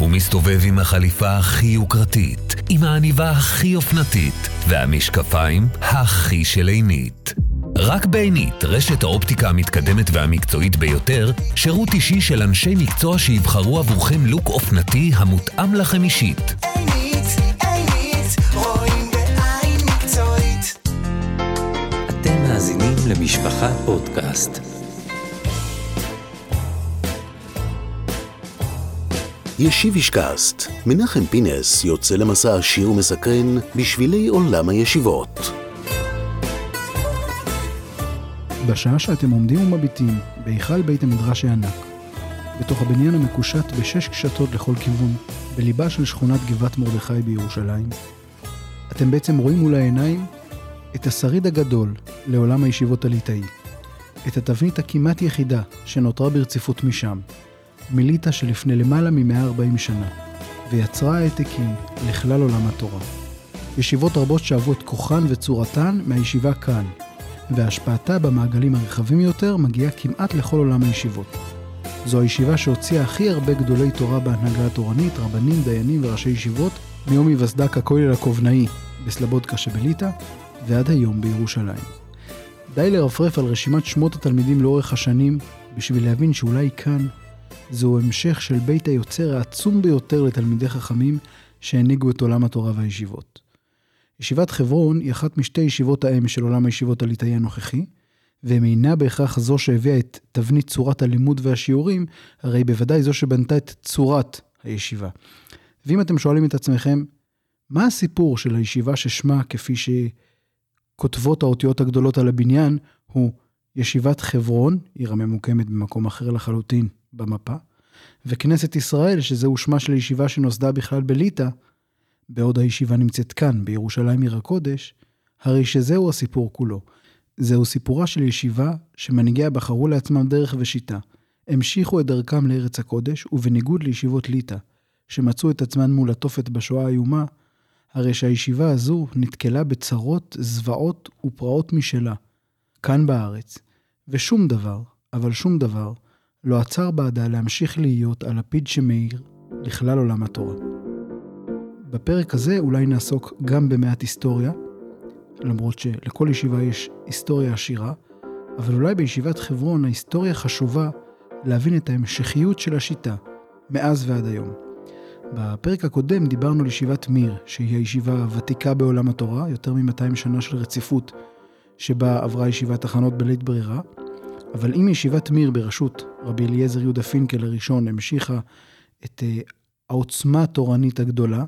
הוא מסתובב עם החליפה הכי יוקרתית, עם העניבה הכי אופנתית, והמשקפיים הכי של עינית. רק בעינית, רשת האופטיקה המתקדמת והמקצועית ביותר, שירות אישי של אנשי מקצוע שיבחרו עבורכם לוק אופנתי המותאם לכם אישית. עינית, עינית, רואים בעין מקצועית. אתם מאזינים למשפחה פודקאסט. ישיב אישקאסט, מנחם פינס יוצא למסע עשיר ומסקרן בשבילי עולם הישיבות. בשעה שאתם עומדים ומביטים בהיכל בית המדרש הענק, בתוך הבניין המקושט בשש קשתות לכל כיוון, בליבה של שכונת גבעת מרדכי בירושלים, אתם בעצם רואים מול העיניים את השריד הגדול לעולם הישיבות הליטאי, את התבנית הכמעט יחידה שנותרה ברציפות משם, מליטא שלפני למעלה מ-140 שנה, ויצרה העתקים לכלל עולם התורה. ישיבות רבות שאבו את כוחן וצורתן מהישיבה כאן, והשפעתה במעגלים הרחבים יותר מגיעה כמעט לכל עולם הישיבות. זו הישיבה שהוציאה הכי הרבה גדולי תורה בהנהגה התורנית, רבנים, דיינים וראשי ישיבות, מיום היווסדה ככולל הקובנאי בסלבודקה שבליטא, ועד היום בירושלים. די לרפרף על רשימת שמות התלמידים לאורך השנים, בשביל להבין שאולי כאן זהו המשך של בית היוצר העצום ביותר לתלמידי חכמים שהנהיגו את עולם התורה והישיבות. ישיבת חברון היא אחת משתי ישיבות האם של עולם הישיבות הליטאי הנוכחי, והם אינה בהכרח זו שהביאה את תבנית צורת הלימוד והשיעורים, הרי בוודאי זו שבנתה את צורת הישיבה. ואם אתם שואלים את עצמכם, מה הסיפור של הישיבה ששמה, כפי שכותבות האותיות הגדולות על הבניין, הוא ישיבת חברון, עיר הממוקמת במקום אחר לחלוטין במפה, וכנסת ישראל, שזהו שמה של ישיבה שנוסדה בכלל בליטא, בעוד הישיבה נמצאת כאן, בירושלים עיר הקודש, הרי שזהו הסיפור כולו. זהו סיפורה של ישיבה שמנהיגיה בחרו לעצמם דרך ושיטה. המשיכו את דרכם לארץ הקודש, ובניגוד לישיבות ליטא, שמצאו את עצמן מול התופת בשואה האיומה, הרי שהישיבה הזו נתקלה בצרות, זוועות ופרעות משלה, כאן בארץ, ושום דבר, אבל שום דבר, לא עצר בעדה להמשיך להיות הלפיד שמאיר לכלל עולם התורה. בפרק הזה אולי נעסוק גם במעט היסטוריה, למרות שלכל ישיבה יש היסטוריה עשירה, אבל אולי בישיבת חברון ההיסטוריה חשובה להבין את ההמשכיות של השיטה, מאז ועד היום. בפרק הקודם דיברנו על ישיבת מיר, שהיא הישיבה הוותיקה בעולם התורה, יותר מ-200 שנה של רציפות, שבה עברה ישיבת תחנות בלית ברירה, אבל אם ישיבת מיר בראשות רבי אליעזר יהודה פינקל הראשון המשיכה את uh, העוצמה התורנית הגדולה,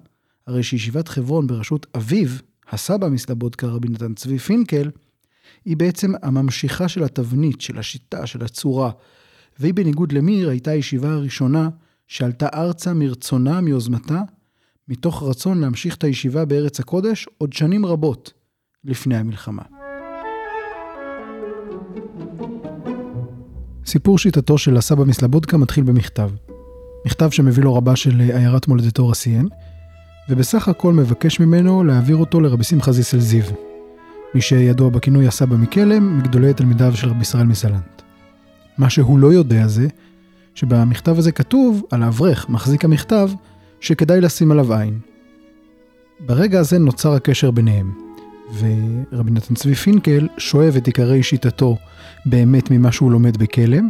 הרי שישיבת חברון בראשות אביו, הסבא מסלבודקה רבי נתן צבי פינקל, היא בעצם הממשיכה של התבנית, של השיטה, של הצורה. והיא בניגוד למיר הייתה הישיבה הראשונה שעלתה ארצה מרצונה, מיוזמתה, מתוך רצון להמשיך את הישיבה בארץ הקודש עוד שנים רבות לפני המלחמה. סיפור שיטתו של הסבא מסלבודקה מתחיל במכתב. מכתב שמביא לו רבה של עיירת מולדתו רסיין, ובסך הכל מבקש ממנו להעביר אותו לרבי שמחה זיסל זיו, מי שידוע בכינוי הסבא מקלם, מגדולי תלמידיו של רבי ישראל מסלנט. מה שהוא לא יודע זה, שבמכתב הזה כתוב על האברך, מחזיק המכתב, שכדאי לשים עליו עין. ברגע הזה נוצר הקשר ביניהם, ורבי נתן צבי פינקל שואב את עיקרי שיטתו באמת ממה שהוא לומד בכלם,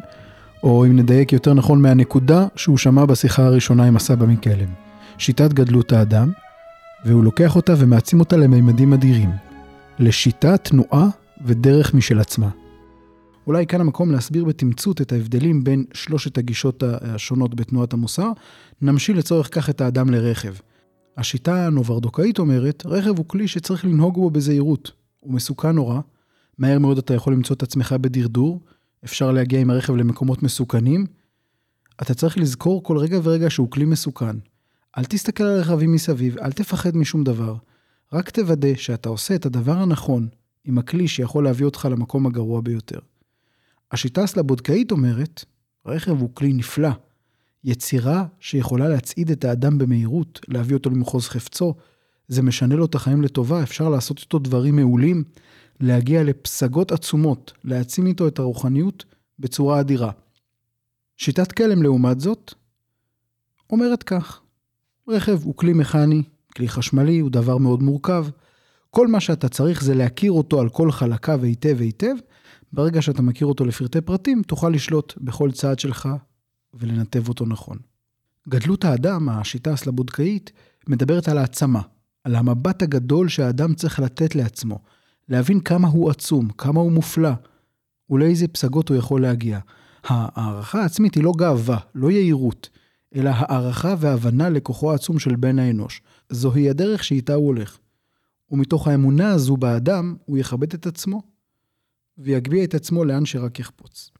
או אם נדייק יותר נכון מהנקודה שהוא שמע בשיחה הראשונה עם הסבא מכלם. שיטת גדלות האדם, והוא לוקח אותה ומעצים אותה לממדים אדירים, לשיטה, תנועה ודרך משל עצמה. אולי כאן המקום להסביר בתמצות את ההבדלים בין שלושת הגישות השונות בתנועת המוסר, נמשיל לצורך כך את האדם לרכב. השיטה הנוברדוקאית אומרת, רכב הוא כלי שצריך לנהוג בו בזהירות. הוא מסוכן נורא, מהר מאוד אתה יכול למצוא את עצמך בדרדור, אפשר להגיע עם הרכב למקומות מסוכנים. אתה צריך לזכור כל רגע ורגע שהוא כלי מסוכן. אל תסתכל על הרכבים מסביב, אל תפחד משום דבר. רק תוודא שאתה עושה את הדבר הנכון עם הכלי שיכול להביא אותך למקום הגרוע ביותר. השיטה הסלבודקאית אומרת, רכב הוא כלי נפלא, יצירה שיכולה להצעיד את האדם במהירות, להביא אותו למחוז חפצו, זה משנה לו את החיים לטובה, אפשר לעשות איתו דברים מעולים, להגיע לפסגות עצומות, להעצים איתו את הרוחניות בצורה אדירה. שיטת כלם, לעומת זאת, אומרת כך, רכב הוא כלי מכני, כלי חשמלי הוא דבר מאוד מורכב. כל מה שאתה צריך זה להכיר אותו על כל חלקיו היטב היטב. ברגע שאתה מכיר אותו לפרטי פרטים, תוכל לשלוט בכל צעד שלך ולנתב אותו נכון. גדלות האדם, השיטה הסלבודקאית, מדברת על העצמה, על המבט הגדול שהאדם צריך לתת לעצמו, להבין כמה הוא עצום, כמה הוא מופלא, ולאיזה פסגות הוא יכול להגיע. הערכה העצמית היא לא גאווה, לא יהירות, אלא הערכה והבנה לכוחו העצום של בן האנוש. זוהי הדרך שאיתה הוא הולך. ומתוך האמונה הזו באדם, הוא יכבד את עצמו, ויגביה את עצמו לאן שרק יחפוץ.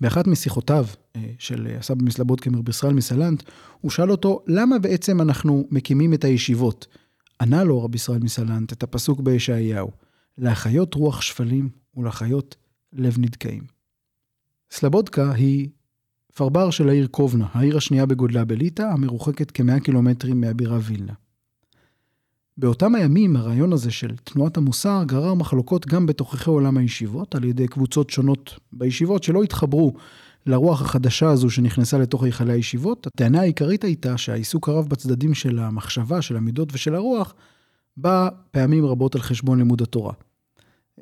באחת משיחותיו אה, של הסבא מסלבודקה מרב ישראל מסלנט, הוא שאל אותו, למה בעצם אנחנו מקימים את הישיבות? ענה לו רבי ישראל מסלנט את הפסוק בישעיהו, להחיות רוח שפלים ולחיות לב נדכאים. סלבודקה היא פרבר של העיר קובנה, העיר השנייה בגודלה בליטא, המרוחקת כמאה קילומטרים מהבירה וילנה. באותם הימים הרעיון הזה של תנועת המוסר גרר מחלוקות גם בתוככי עולם הישיבות על ידי קבוצות שונות בישיבות שלא התחברו לרוח החדשה הזו שנכנסה לתוך היכלי הישיבות. הטענה העיקרית הייתה שהעיסוק הרב בצדדים של המחשבה, של המידות ושל הרוח, בא פעמים רבות על חשבון לימוד התורה.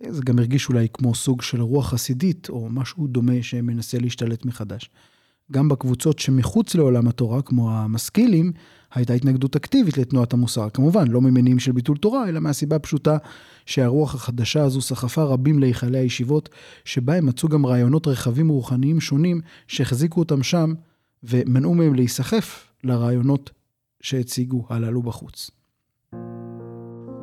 זה גם הרגיש אולי כמו סוג של רוח חסידית או משהו דומה שמנסה להשתלט מחדש. גם בקבוצות שמחוץ לעולם התורה, כמו המשכילים, הייתה התנגדות אקטיבית לתנועת המוסר. כמובן, לא ממניעים של ביטול תורה, אלא מהסיבה הפשוטה שהרוח החדשה הזו סחפה רבים להיכלי הישיבות, שבה הם מצאו גם רעיונות רחבים ורוחניים שונים שהחזיקו אותם שם, ומנעו מהם להיסחף לרעיונות שהציגו הללו בחוץ.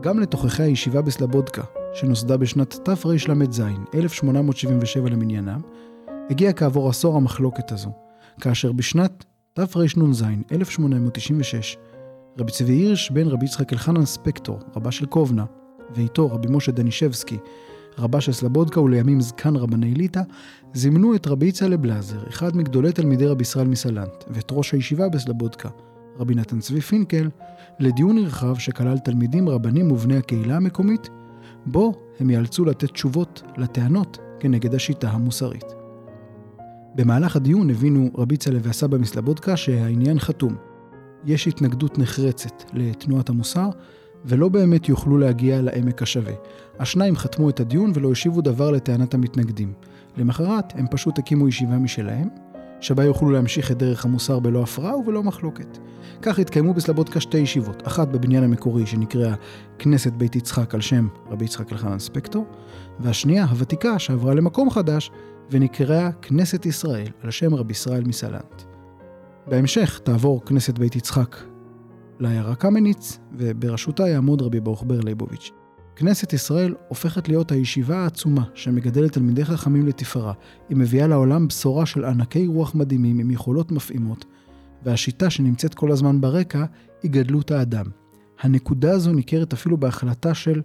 גם לתוככי הישיבה בסלבודקה, שנוסדה בשנת תרל"ז, 1877 למניינם, הגיעה כעבור עשור המחלוקת הזו, כאשר בשנת תרנ"ז, 1896, רבי צבי הירש בן רבי יצחק אלחנן ספקטור, רבה של קובנה, ואיתו רבי משה דנישבסקי, רבה של סלבודקה ולימים זקן רבני ליטא, זימנו את רבי יצהלה בלזר, אחד מגדולי תלמידי רבי ישראל מסלנט, ואת ראש הישיבה בסלבודקה, רבי נתן צבי פינקל, לדיון נרחב שכלל תלמידים, רבנים ובני הקהילה המקומית, בו הם יאלצו לתת תשובות לטענות כנגד השיטה המוסרית. במהלך הדיון הבינו רבי צלב והסבא מסלבודקה שהעניין חתום. יש התנגדות נחרצת לתנועת המוסר, ולא באמת יוכלו להגיע לעמק השווה. השניים חתמו את הדיון ולא השיבו דבר לטענת המתנגדים. למחרת הם פשוט הקימו ישיבה משלהם, שבה יוכלו להמשיך את דרך המוסר בלא הפרעה ובלא מחלוקת. כך התקיימו בסלבודקה שתי ישיבות, אחת בבניין המקורי שנקראה כנסת בית יצחק על שם רבי יצחק אלחנן ספקטור, והשנייה, הוותיקה, שעברה למקום חדש ונקראה כנסת ישראל על שם רבי ישראל מסלנט. בהמשך תעבור כנסת בית יצחק לעיירה קמניץ, ובראשותה יעמוד רבי ברוכבר ליבוביץ'. כנסת ישראל הופכת להיות הישיבה העצומה שמגדלת תלמידי חכמים לתפארה. היא מביאה לעולם בשורה של ענקי רוח מדהימים עם יכולות מפעימות, והשיטה שנמצאת כל הזמן ברקע היא גדלות האדם. הנקודה הזו ניכרת אפילו בהחלטה של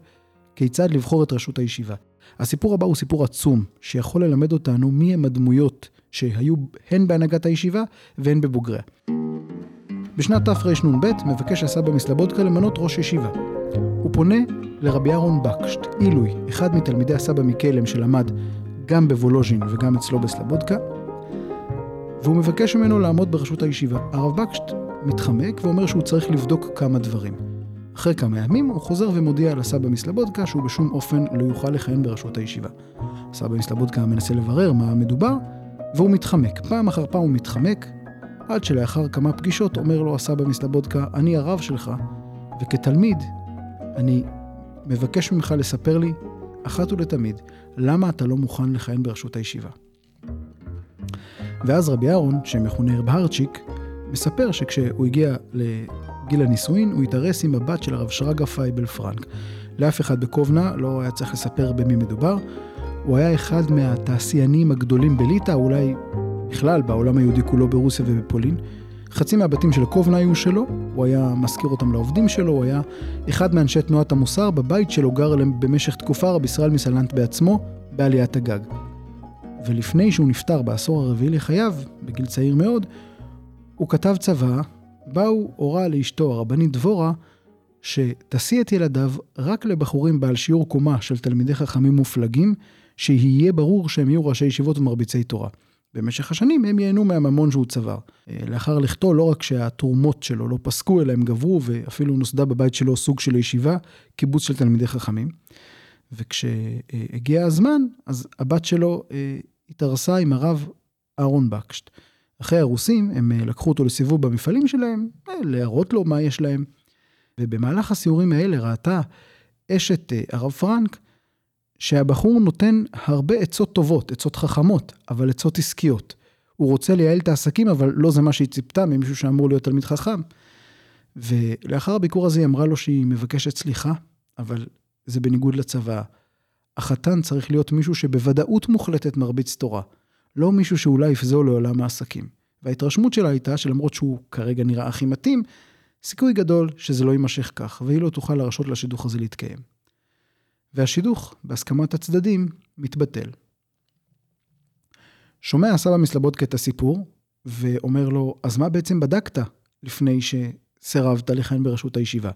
כיצד לבחור את ראשות הישיבה. הסיפור הבא הוא סיפור עצום, שיכול ללמד אותנו מי הם הדמויות שהיו הן בהנהגת הישיבה והן בבוגריה. בשנת תרנ"ב מבקש הסבא מסלבודקה למנות ראש ישיבה. הוא פונה לרבי אהרון בקשט, עילוי, אחד מתלמידי הסבא מקלם שלמד גם בוולוז'ין וגם אצלו בסלבודקה, והוא מבקש ממנו לעמוד בראשות הישיבה. הרב בקשט מתחמק ואומר שהוא צריך לבדוק כמה דברים. אחרי כמה ימים הוא חוזר ומודיע לסבא מסלבודקה שהוא בשום אופן לא יוכל לכהן בראשות הישיבה. סבא מסלבודקה מנסה לברר מה מדובר, והוא מתחמק. פעם אחר פעם הוא מתחמק, עד שלאחר כמה פגישות אומר לו הסבא מסלבודקה, אני הרב שלך, וכתלמיד, אני מבקש ממך לספר לי, אחת ולתמיד, למה אתה לא מוכן לכהן בראשות הישיבה. ואז רבי אהרון, שמכונה רב הרצ'יק, מספר שכשהוא הגיע גיל הנישואין, הוא התארס עם הבת של הרב שרגא פייבל פרנק. לאף אחד בקובנה לא היה צריך לספר במי מדובר. הוא היה אחד מהתעשיינים הגדולים בליטא, אולי בכלל בעולם היהודי כולו ברוסיה ובפולין. חצי מהבתים של קובנה היו שלו, הוא היה מזכיר אותם לעובדים שלו, הוא היה אחד מאנשי תנועת המוסר, בבית שלו גר במשך תקופה רב ישראל מסלנט בעצמו, בעליית הגג. ולפני שהוא נפטר בעשור הרביעי לחייו, בגיל צעיר מאוד, הוא כתב צבא הוא הורה לאשתו, הרבנית דבורה, שתשיא את ילדיו רק לבחורים בעל שיעור קומה של תלמידי חכמים מופלגים, שיהיה ברור שהם יהיו ראשי ישיבות ומרביצי תורה. במשך השנים הם ייהנו מהממון שהוא צבר. אה, לאחר לכתו, לא רק שהתרומות שלו לא פסקו, אלא הם גברו, ואפילו נוסדה בבית שלו סוג של ישיבה, קיבוץ של תלמידי חכמים. וכשהגיע הזמן, אז הבת שלו אה, התארסה עם הרב אהרון בקשט. אחרי הרוסים, הם אה, לקחו אותו לסיבוב במפעלים שלהם, להראות לו מה יש להם. ובמהלך הסיורים האלה ראתה אשת הרב פרנק, שהבחור נותן הרבה עצות טובות, עצות חכמות, אבל עצות עסקיות. הוא רוצה לייעל את העסקים, אבל לא זה מה שהיא ציפתה ממישהו שאמור להיות תלמיד חכם. ולאחר הביקור הזה היא אמרה לו שהיא מבקשת סליחה, אבל זה בניגוד לצבא. החתן צריך להיות מישהו שבוודאות מוחלטת מרביץ תורה, לא מישהו שאולי יפזול לעולם העסקים. וההתרשמות שלה הייתה שלמרות שהוא כרגע נראה הכי מתאים, סיכוי גדול שזה לא יימשך כך, והיא לא תוכל להרשות לשידוך הזה להתקיים. והשידוך, בהסכמת הצדדים, מתבטל. שומע הסבא מסלבודקה את הסיפור, ואומר לו, אז מה בעצם בדקת לפני שסירבת לכהן בראשות הישיבה?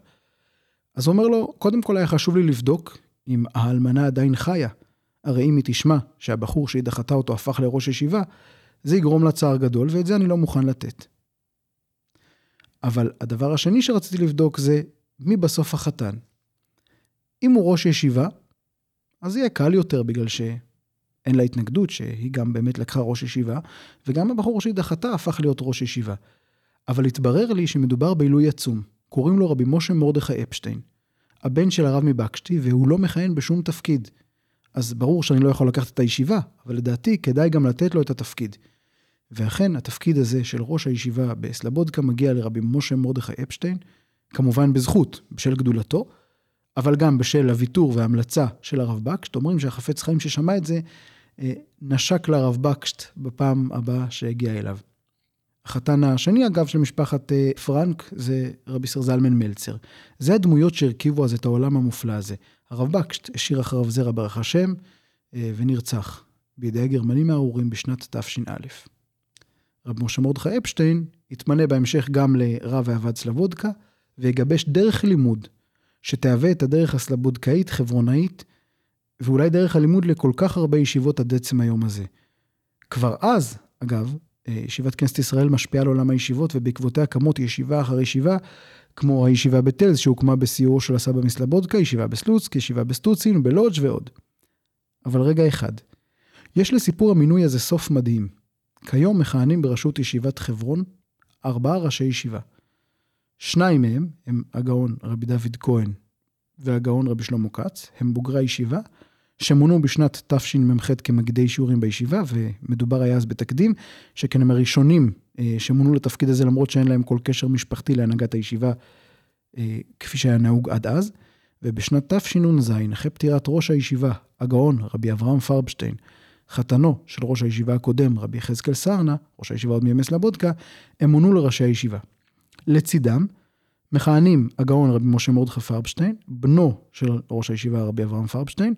אז הוא אומר לו, קודם כל היה חשוב לי לבדוק אם האלמנה עדיין חיה. הרי אם היא תשמע שהבחור שהיא דחתה אותו הפך לראש ישיבה, זה יגרום לה צער גדול, ואת זה אני לא מוכן לתת. אבל הדבר השני שרציתי לבדוק זה, מי בסוף החתן? אם הוא ראש ישיבה, אז יהיה קל יותר בגלל שאין לה התנגדות, שהיא גם באמת לקחה ראש ישיבה, וגם הבחור שהיא דחתה הפך להיות ראש ישיבה. אבל התברר לי שמדובר בעילוי עצום. קוראים לו רבי משה מרדכי אפשטיין. הבן של הרב מבקשתי, והוא לא מכהן בשום תפקיד. אז ברור שאני לא יכול לקחת את הישיבה, אבל לדעתי כדאי גם לתת לו את התפקיד. ואכן, התפקיד הזה של ראש הישיבה בסלבודקה מגיע לרבי משה מרדכי אפשטיין, כמובן בזכות, בשל גדולתו, אבל גם בשל הוויתור וההמלצה של הרב בקשט, אומרים שהחפץ חיים ששמע את זה, אה, נשק לרב בקשט בפעם הבאה שהגיע אליו. החתן השני, אגב, של משפחת אה, פרנק, זה רבי סר זלמן מלצר. זה הדמויות שהרכיבו אז את העולם המופלא הזה. הרב בקשט השאיר אחריו זרע ברך השם אה, ונרצח בידי הגרמנים הארורים בשנת תש"א. רב משה מרדכי אפשטיין התמנה בהמשך גם לרב ועבד סלבודקה, ויגבש דרך לימוד שתהווה את הדרך הסלבודקאית, חברונאית, ואולי דרך הלימוד לכל כך הרבה ישיבות עד עצם היום הזה. כבר אז, אגב, ישיבת כנסת ישראל משפיעה על עולם הישיבות, ובעקבותיה קמות ישיבה אחר ישיבה, כמו הישיבה בטלז, שהוקמה בסיורו של הסבא מסלבודקה, ישיבה בסלוצק, ישיבה בסטוצין, בלודג' ועוד. אבל רגע אחד, יש לסיפור המינוי הזה סוף מדהים. כיום מכהנים בראשות ישיבת חברון ארבעה ראשי ישיבה. שניים מהם הם הגאון רבי דוד כהן והגאון רבי שלמה כץ, הם בוגרי הישיבה, שמונו בשנת תשמ"ח כמגידי שיעורים בישיבה, ומדובר היה אז בתקדים, שכן הם הראשונים אה, שמונו לתפקיד הזה למרות שאין להם כל קשר משפחתי להנהגת הישיבה, אה, כפי שהיה נהוג עד אז. ובשנת תשנ"ז, אחרי פטירת ראש הישיבה, הגאון רבי אברהם פרבשטיין, חתנו של ראש הישיבה הקודם, רבי יחזקאל סרנה, ראש הישיבה עוד מימי סלבודקה, הם מונו לראשי הישיבה. לצידם מכהנים הגאון רבי משה מרדכי פרבשטיין, בנו של ראש הישיבה רבי אברהם פרבשטיין,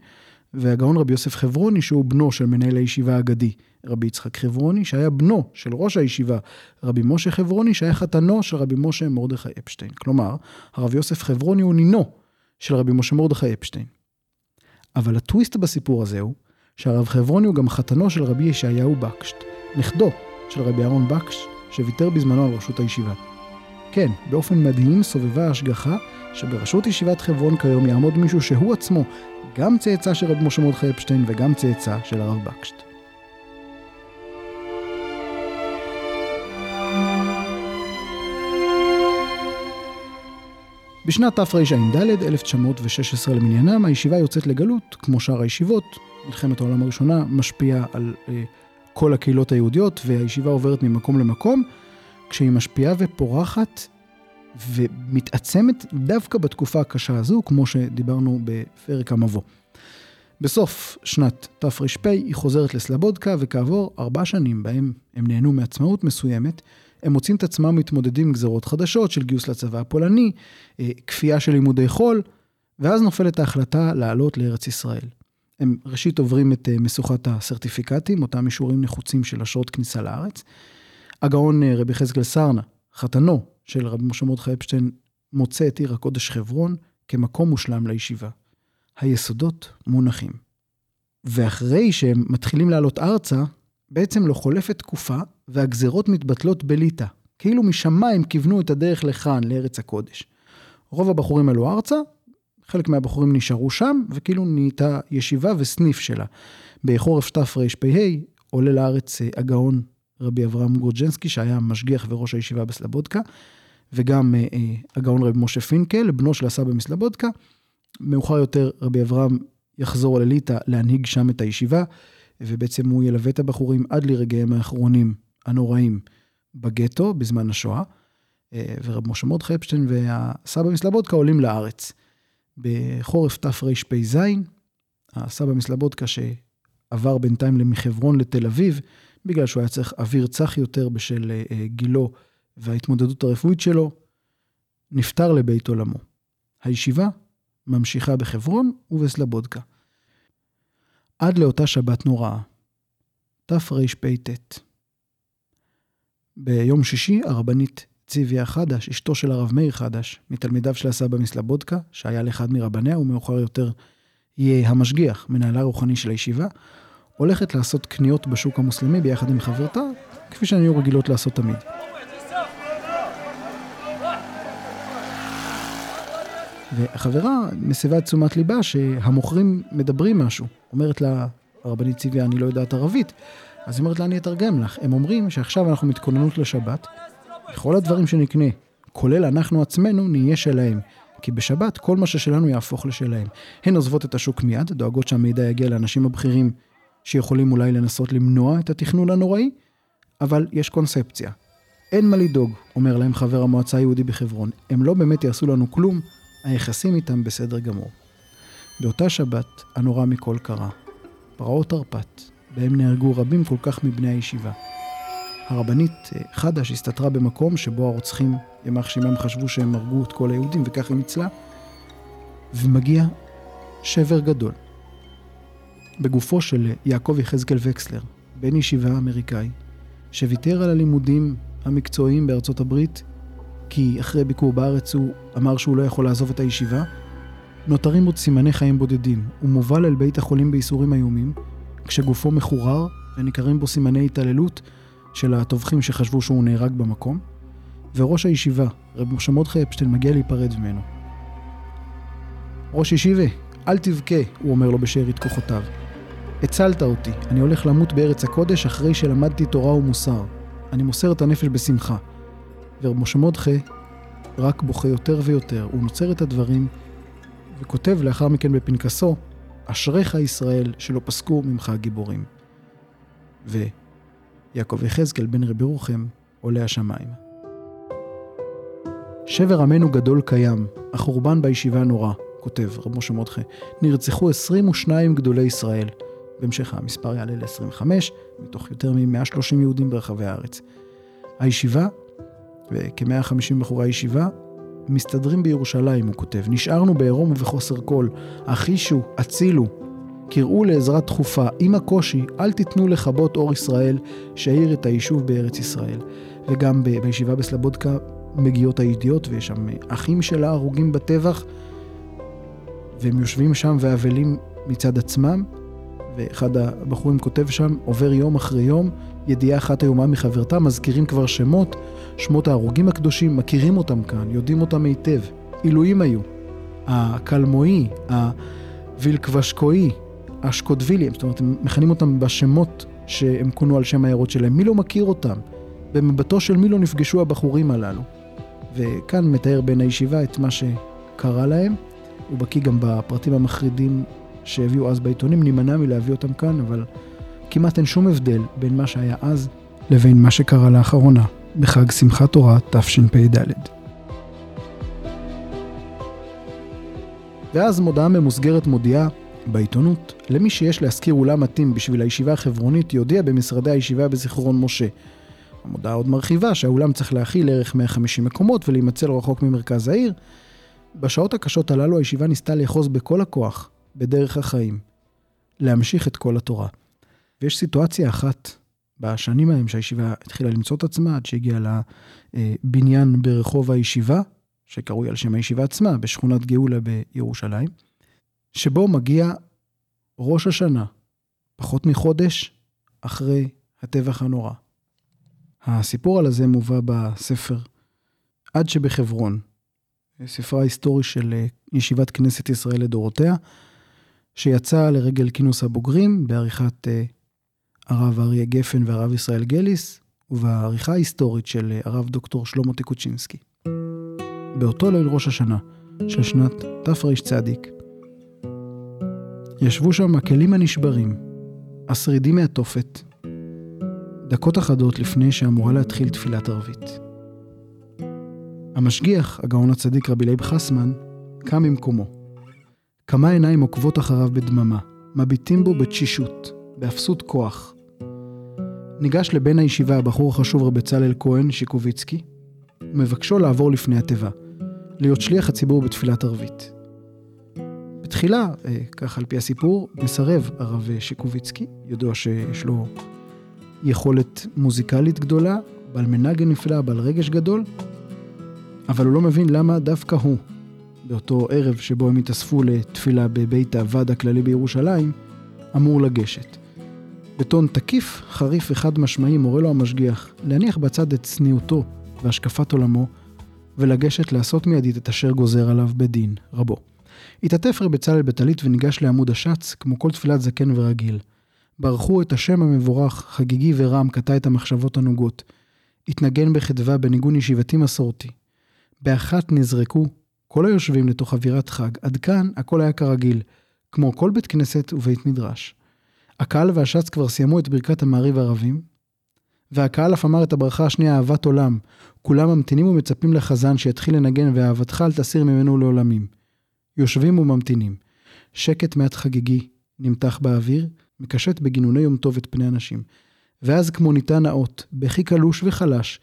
והגאון רבי יוסף חברוני, שהוא בנו של מנהל הישיבה האגדי, רבי יצחק חברוני, שהיה בנו של ראש הישיבה, רבי משה חברוני, שהיה חתנו של רבי משה מרדכי אפשטיין. כלומר, הרב יוסף חברוני הוא נינו של רבי משה מרדכי אפשטיין. אבל הטוויסט בסיפור הזה הוא, שהרב חברוני הוא גם חתנו של רבי ישעיהו בקשט, נכדו של רבי אהרון בקשט, שוויתר בזמנו על ראשות הישיבה. כן, באופן מדהים סובבה ההשגחה שבראשות ישיבת חברון כיום יעמוד מישהו שהוא עצמו גם צאצא של רבי משה מרדכי אפשטיין וגם צאצא של הרב בקשט. בשנת תרע"ד, 1916 למניינם, הישיבה יוצאת לגלות, כמו שאר הישיבות. מלחמת העולם הראשונה משפיעה על אה, כל הקהילות היהודיות, והישיבה עוברת ממקום למקום. כשהיא משפיעה ופורחת ומתעצמת דווקא בתקופה הקשה הזו, כמו שדיברנו בפרק המבוא. בסוף שנת תר"פ היא חוזרת לסלבודקה, וכעבור ארבע שנים בהם הם נהנו מעצמאות מסוימת, הם מוצאים את עצמם מתמודדים עם גזרות חדשות של גיוס לצבא הפולני, אה, כפייה של לימודי חול, ואז נופלת ההחלטה לעלות לארץ ישראל. הם ראשית עוברים את אה, משוכת הסרטיפיקטים, אותם אישורים נחוצים של אשרות כניסה לארץ, הגאון אה, רבי חזקאל סרנה, חתנו של רבי משה מרדכי אפשטיין, מוצא את עיר הקודש חברון כמקום מושלם לישיבה. היסודות מונחים. ואחרי שהם מתחילים לעלות ארצה, בעצם לא חולפת תקופה והגזרות מתבטלות בליטא. כאילו משמיים כיוונו את הדרך לכאן, לארץ הקודש. רוב הבחורים עלו ארצה, חלק מהבחורים נשארו שם, וכאילו נהייתה ישיבה וסניף שלה. בחורף תרפ"ה עולה לארץ אה, הגאון רבי אברהם גורג'נסקי, שהיה משגיח וראש הישיבה בסלבודקה, וגם אה, אה, הגאון רבי משה פינקל, בנו של הסבא מסלבודקה. מאוחר יותר רבי אברהם יחזור לליטא להנהיג שם את הישיבה, ובעצם הוא ילווה את הבחורים עד לרגעיהם האחרונים הנוראים בגטו בזמן השואה. אה, ורב משה מרדכי אפשטיין והסבא מסלבודקה עולים לארץ. בחורף תרפ"ז, הסבא מסלבודקה שעבר בינתיים מחברון לתל אביב, בגלל שהוא היה צריך אוויר צח יותר בשל גילו וההתמודדות הרפואית שלו, נפטר לבית עולמו. הישיבה ממשיכה בחברון ובסלבודקה. עד לאותה שבת נוראה, תרפ"ט. ביום שישי הרבנית ציוויה חדש, אשתו של הרב מאיר חדש, מתלמידיו של הסבא מסלבודקה, שהיה לאחד מרבניה ומאוחר יותר יהיה המשגיח, מנהלה רוחני של הישיבה, הולכת לעשות קניות בשוק המוסלמי ביחד עם חברתה, כפי שהן היו רגילות לעשות תמיד. והחברה מסבה את תשומת ליבה שהמוכרים מדברים משהו. אומרת לה, הרבנית ציוויה, אני לא יודעת ערבית. אז היא אומרת לה, אני אתרגם לך. הם אומרים שעכשיו אנחנו מתכוננות לשבת, וכל הדברים שנקנה, כולל אנחנו עצמנו, נהיה שלהם. כי בשבת כל מה ששלנו יהפוך לשלהם. הן עוזבות את השוק מיד, דואגות שהמידע יגיע לאנשים הבכירים שיכולים אולי לנסות למנוע את התכנון הנוראי, אבל יש קונספציה. אין מה לדאוג, אומר להם חבר המועצה היהודי בחברון. הם לא באמת יעשו לנו כלום, היחסים איתם בסדר גמור. באותה שבת, הנורא מכל קרה. פרעות תרפ"ט, בהם נהרגו רבים כל כך מבני הישיבה. הרבנית אה, חדש הסתתרה במקום שבו הרוצחים, ימח שמם חשבו שהם הרגו את כל היהודים, וכך היא ניצלה, ומגיע שבר גדול. בגופו של יעקב יחזקאל וקסלר, בן ישיבה אמריקאי, שוויתר על הלימודים המקצועיים בארצות הברית, כי אחרי ביקור בארץ הוא אמר שהוא לא יכול לעזוב את הישיבה, נותרים עוד סימני חיים בודדים. הוא מובל אל בית החולים בייסורים איומים, כשגופו מחורר וניכרים בו סימני התעללות של הטובחים שחשבו שהוא נהרג במקום, וראש הישיבה, רב משה מרדכי אפשטיין, מגיע להיפרד ממנו. ראש ישיבה, אל תבכה, הוא אומר לו בשארית כוחותיו. הצלת אותי, אני הולך למות בארץ הקודש אחרי שלמדתי תורה ומוסר. אני מוסר את הנפש בשמחה. ורב משה מרדכי רק בוכה יותר ויותר. הוא נוצר את הדברים וכותב לאחר מכן בפנקסו, אשריך ישראל שלא פסקו ממך הגיבורים. ויעקב יחזקאל בן רבי רוחם עולה השמיים. שבר עמנו גדול קיים, החורבן בישיבה נורא, כותב רב משה מרדכי. נרצחו 22 גדולי ישראל. בהמשך המספר יעלה ל-25, מתוך יותר מ-130 יהודים ברחבי הארץ. הישיבה, וכ-150 בחורי הישיבה, מסתדרים בירושלים, הוא כותב. נשארנו בעירום ובחוסר כל. אחישו, הצילו. קראו לעזרה דחופה. עם הקושי, אל תיתנו לכבות אור ישראל, שהאיר את היישוב בארץ ישראל. וגם ב- בישיבה בסלבודקה מגיעות הידיעות, ויש שם אחים שלה הרוגים בטבח, והם יושבים שם ואבלים מצד עצמם. ואחד הבחורים כותב שם, עובר יום אחרי יום, ידיעה אחת איומה מחברתה, מזכירים כבר שמות, שמות ההרוגים הקדושים, מכירים אותם כאן, יודעים אותם היטב. עילויים היו. הקלמואי, הווילקוושקואי, השקודווילים, זאת אומרת, הם מכנים אותם בשמות שהם כונו על שם העיירות שלהם. מי לא מכיר אותם? במבטו של מי לא נפגשו הבחורים הללו? וכאן מתאר בן הישיבה את מה שקרה להם. הוא בקיא גם בפרטים המחרידים שהביאו אז בעיתונים, נימנע מלהביא אותם כאן, אבל כמעט אין שום הבדל בין מה שהיה אז לבין מה שקרה לאחרונה, בחג שמחת תורה תשפ"ד. ואז מודעה ממוסגרת מודיעה בעיתונות, למי שיש להשכיר אולם מתאים בשביל הישיבה החברונית, יודיע במשרדי הישיבה בזיכרון משה. המודעה עוד מרחיבה שהאולם צריך להכיל ערך 150 מקומות ולהימצא לא רחוק ממרכז העיר. בשעות הקשות הללו הישיבה ניסתה לאחוז בכל הכוח בדרך החיים, להמשיך את כל התורה. ויש סיטואציה אחת בשנים ההם שהישיבה התחילה למצוא את עצמה, עד שהגיעה לבניין ברחוב הישיבה, שקרוי על שם הישיבה עצמה, בשכונת גאולה בירושלים, שבו מגיע ראש השנה, פחות מחודש אחרי הטבח הנורא. הסיפור על הזה מובא בספר עד שבחברון, ספרה ההיסטורי של אה, ישיבת כנסת ישראל לדורותיה, שיצא לרגל כינוס הבוגרים בעריכת אה, הרב אריה גפן והרב ישראל גליס, ובעריכה ההיסטורית של הרב דוקטור שלמה טיקוצ'ינסקי. באותו ליל ראש השנה של שנת תרצ"ד, ישבו שם הכלים הנשברים, השרידים מהתופת, דקות אחדות לפני שאמורה להתחיל תפילת ערבית. המשגיח, הגאון הצדיק רבי לייב חסמן, קם ממקומו. כמה עיניים עוקבות אחריו בדממה, מביטים בו בתשישות, באפסות כוח. ניגש לבן הישיבה הבחור החשוב רבי בצלאל כהן שיקוביצקי, ומבקשו לעבור לפני התיבה, להיות שליח הציבור בתפילת ערבית. בתחילה, אה, כך על פי הסיפור, מסרב הרב שיקוביצקי, ידוע שיש לו יכולת מוזיקלית גדולה, בעל מנגן נפלא, בעל רגש גדול, אבל הוא לא מבין למה דווקא הוא, באותו ערב שבו הם התאספו לתפילה בבית הוועד הכללי בירושלים, אמור לגשת. בטון תקיף, חריף וחד משמעי מורה לו המשגיח להניח בצד את צניעותו והשקפת עולמו, ולגשת לעשות מיידית את אשר גוזר עליו בדין רבו. התעטף רב בצלאל בטלית וניגש לעמוד השץ, כמו כל תפילת זקן ורגיל. ברכו את השם המבורך, חגיגי ורם, קטע את המחשבות הנוגות. התנגן בחדווה בניגון ישיבתי מסורתי. באחת נזרקו כל היושבים לתוך אווירת חג. עד כאן הכל היה כרגיל, כמו כל בית כנסת ובית מדרש. הקהל והשץ כבר סיימו את ברכת המעריב הערבים, והקהל אף אמר את הברכה השנייה, אהבת עולם. כולם ממתינים ומצפים לחזן שיתחיל לנגן, ואהבתך אל תסיר ממנו לעולמים. יושבים וממתינים. שקט מעט חגיגי נמתח באוויר, מקשט בגינוני יום טוב את פני אנשים. ואז כמו ניתן האות, בכי קלוש וחלש,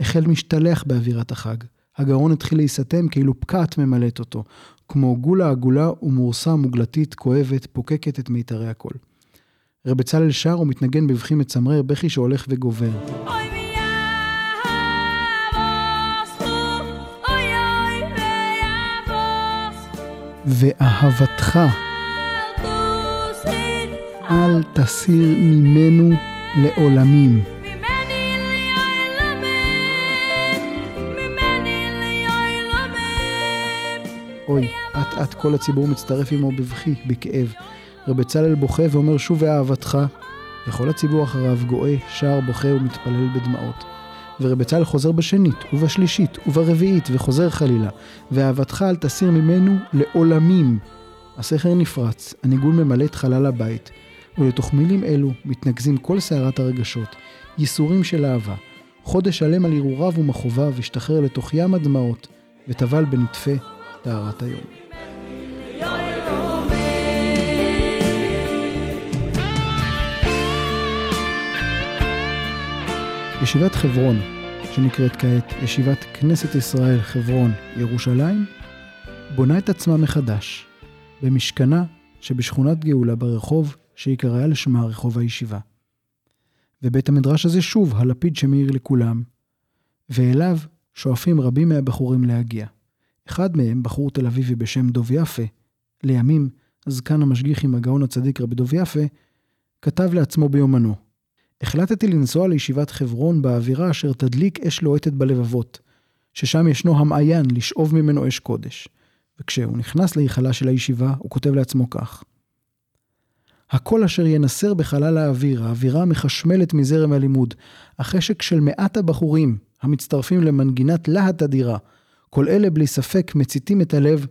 החל משתלח באווירת החג. הגרון התחיל להיסתם כאילו פקעת ממלאת אותו, כמו גולה עגולה ומורסה מוגלתית כואבת, פוקקת את מיתרי הקול. רב בצלאל שר ומתנגן בבכי מצמרר, בכי שהולך וגובר. ואהבתך אל תסיר ממנו לעולמים. אוי, אט אט כל הציבור מצטרף עמו בבכי, בכאב. רב בצלאל בוכה ואומר שוב ואהבתך, וכל הציבור אחריו גואה, שר, בוכה ומתפלל בדמעות. ורב בצלאל חוזר בשנית, ובשלישית, וברביעית, וחוזר חלילה, ואהבתך אל תסיר ממנו לעולמים. הסכר נפרץ, הניגון ממלא את חלל הבית, ולתוך מילים אלו מתנקזים כל סערת הרגשות, ייסורים של אהבה. חודש שלם על הרהוריו ומכאוביו השתחרר לתוך ים הדמעות, וטבל בנטפי טהרת היום. ישיבת חברון, שנקראת כעת ישיבת כנסת ישראל חברון ירושלים, בונה את עצמה מחדש, במשכנה שבשכונת גאולה ברחוב שיקרא על שמה רחוב הישיבה. ובית המדרש הזה שוב הלפיד שמאיר לכולם, ואליו שואפים רבים מהבחורים להגיע. אחד מהם, בחור תל אביבי בשם דוב יפה, לימים זקן המשגיח עם הגאון הצדיק רבי דוב יפה, כתב לעצמו ביומנו: החלטתי לנסוע לישיבת חברון באווירה אשר תדליק אש לוהטת בלבבות, ששם ישנו המעיין לשאוב ממנו אש קודש. וכשהוא נכנס להיכלה של הישיבה, הוא כותב לעצמו כך: הקול אשר ינסר בחלל האוויר, האווירה המחשמלת מזרם הלימוד, החשק של מעט הבחורים המצטרפים למנגינת להט אדירה, כל אלה בלי ספק מציתים את הלב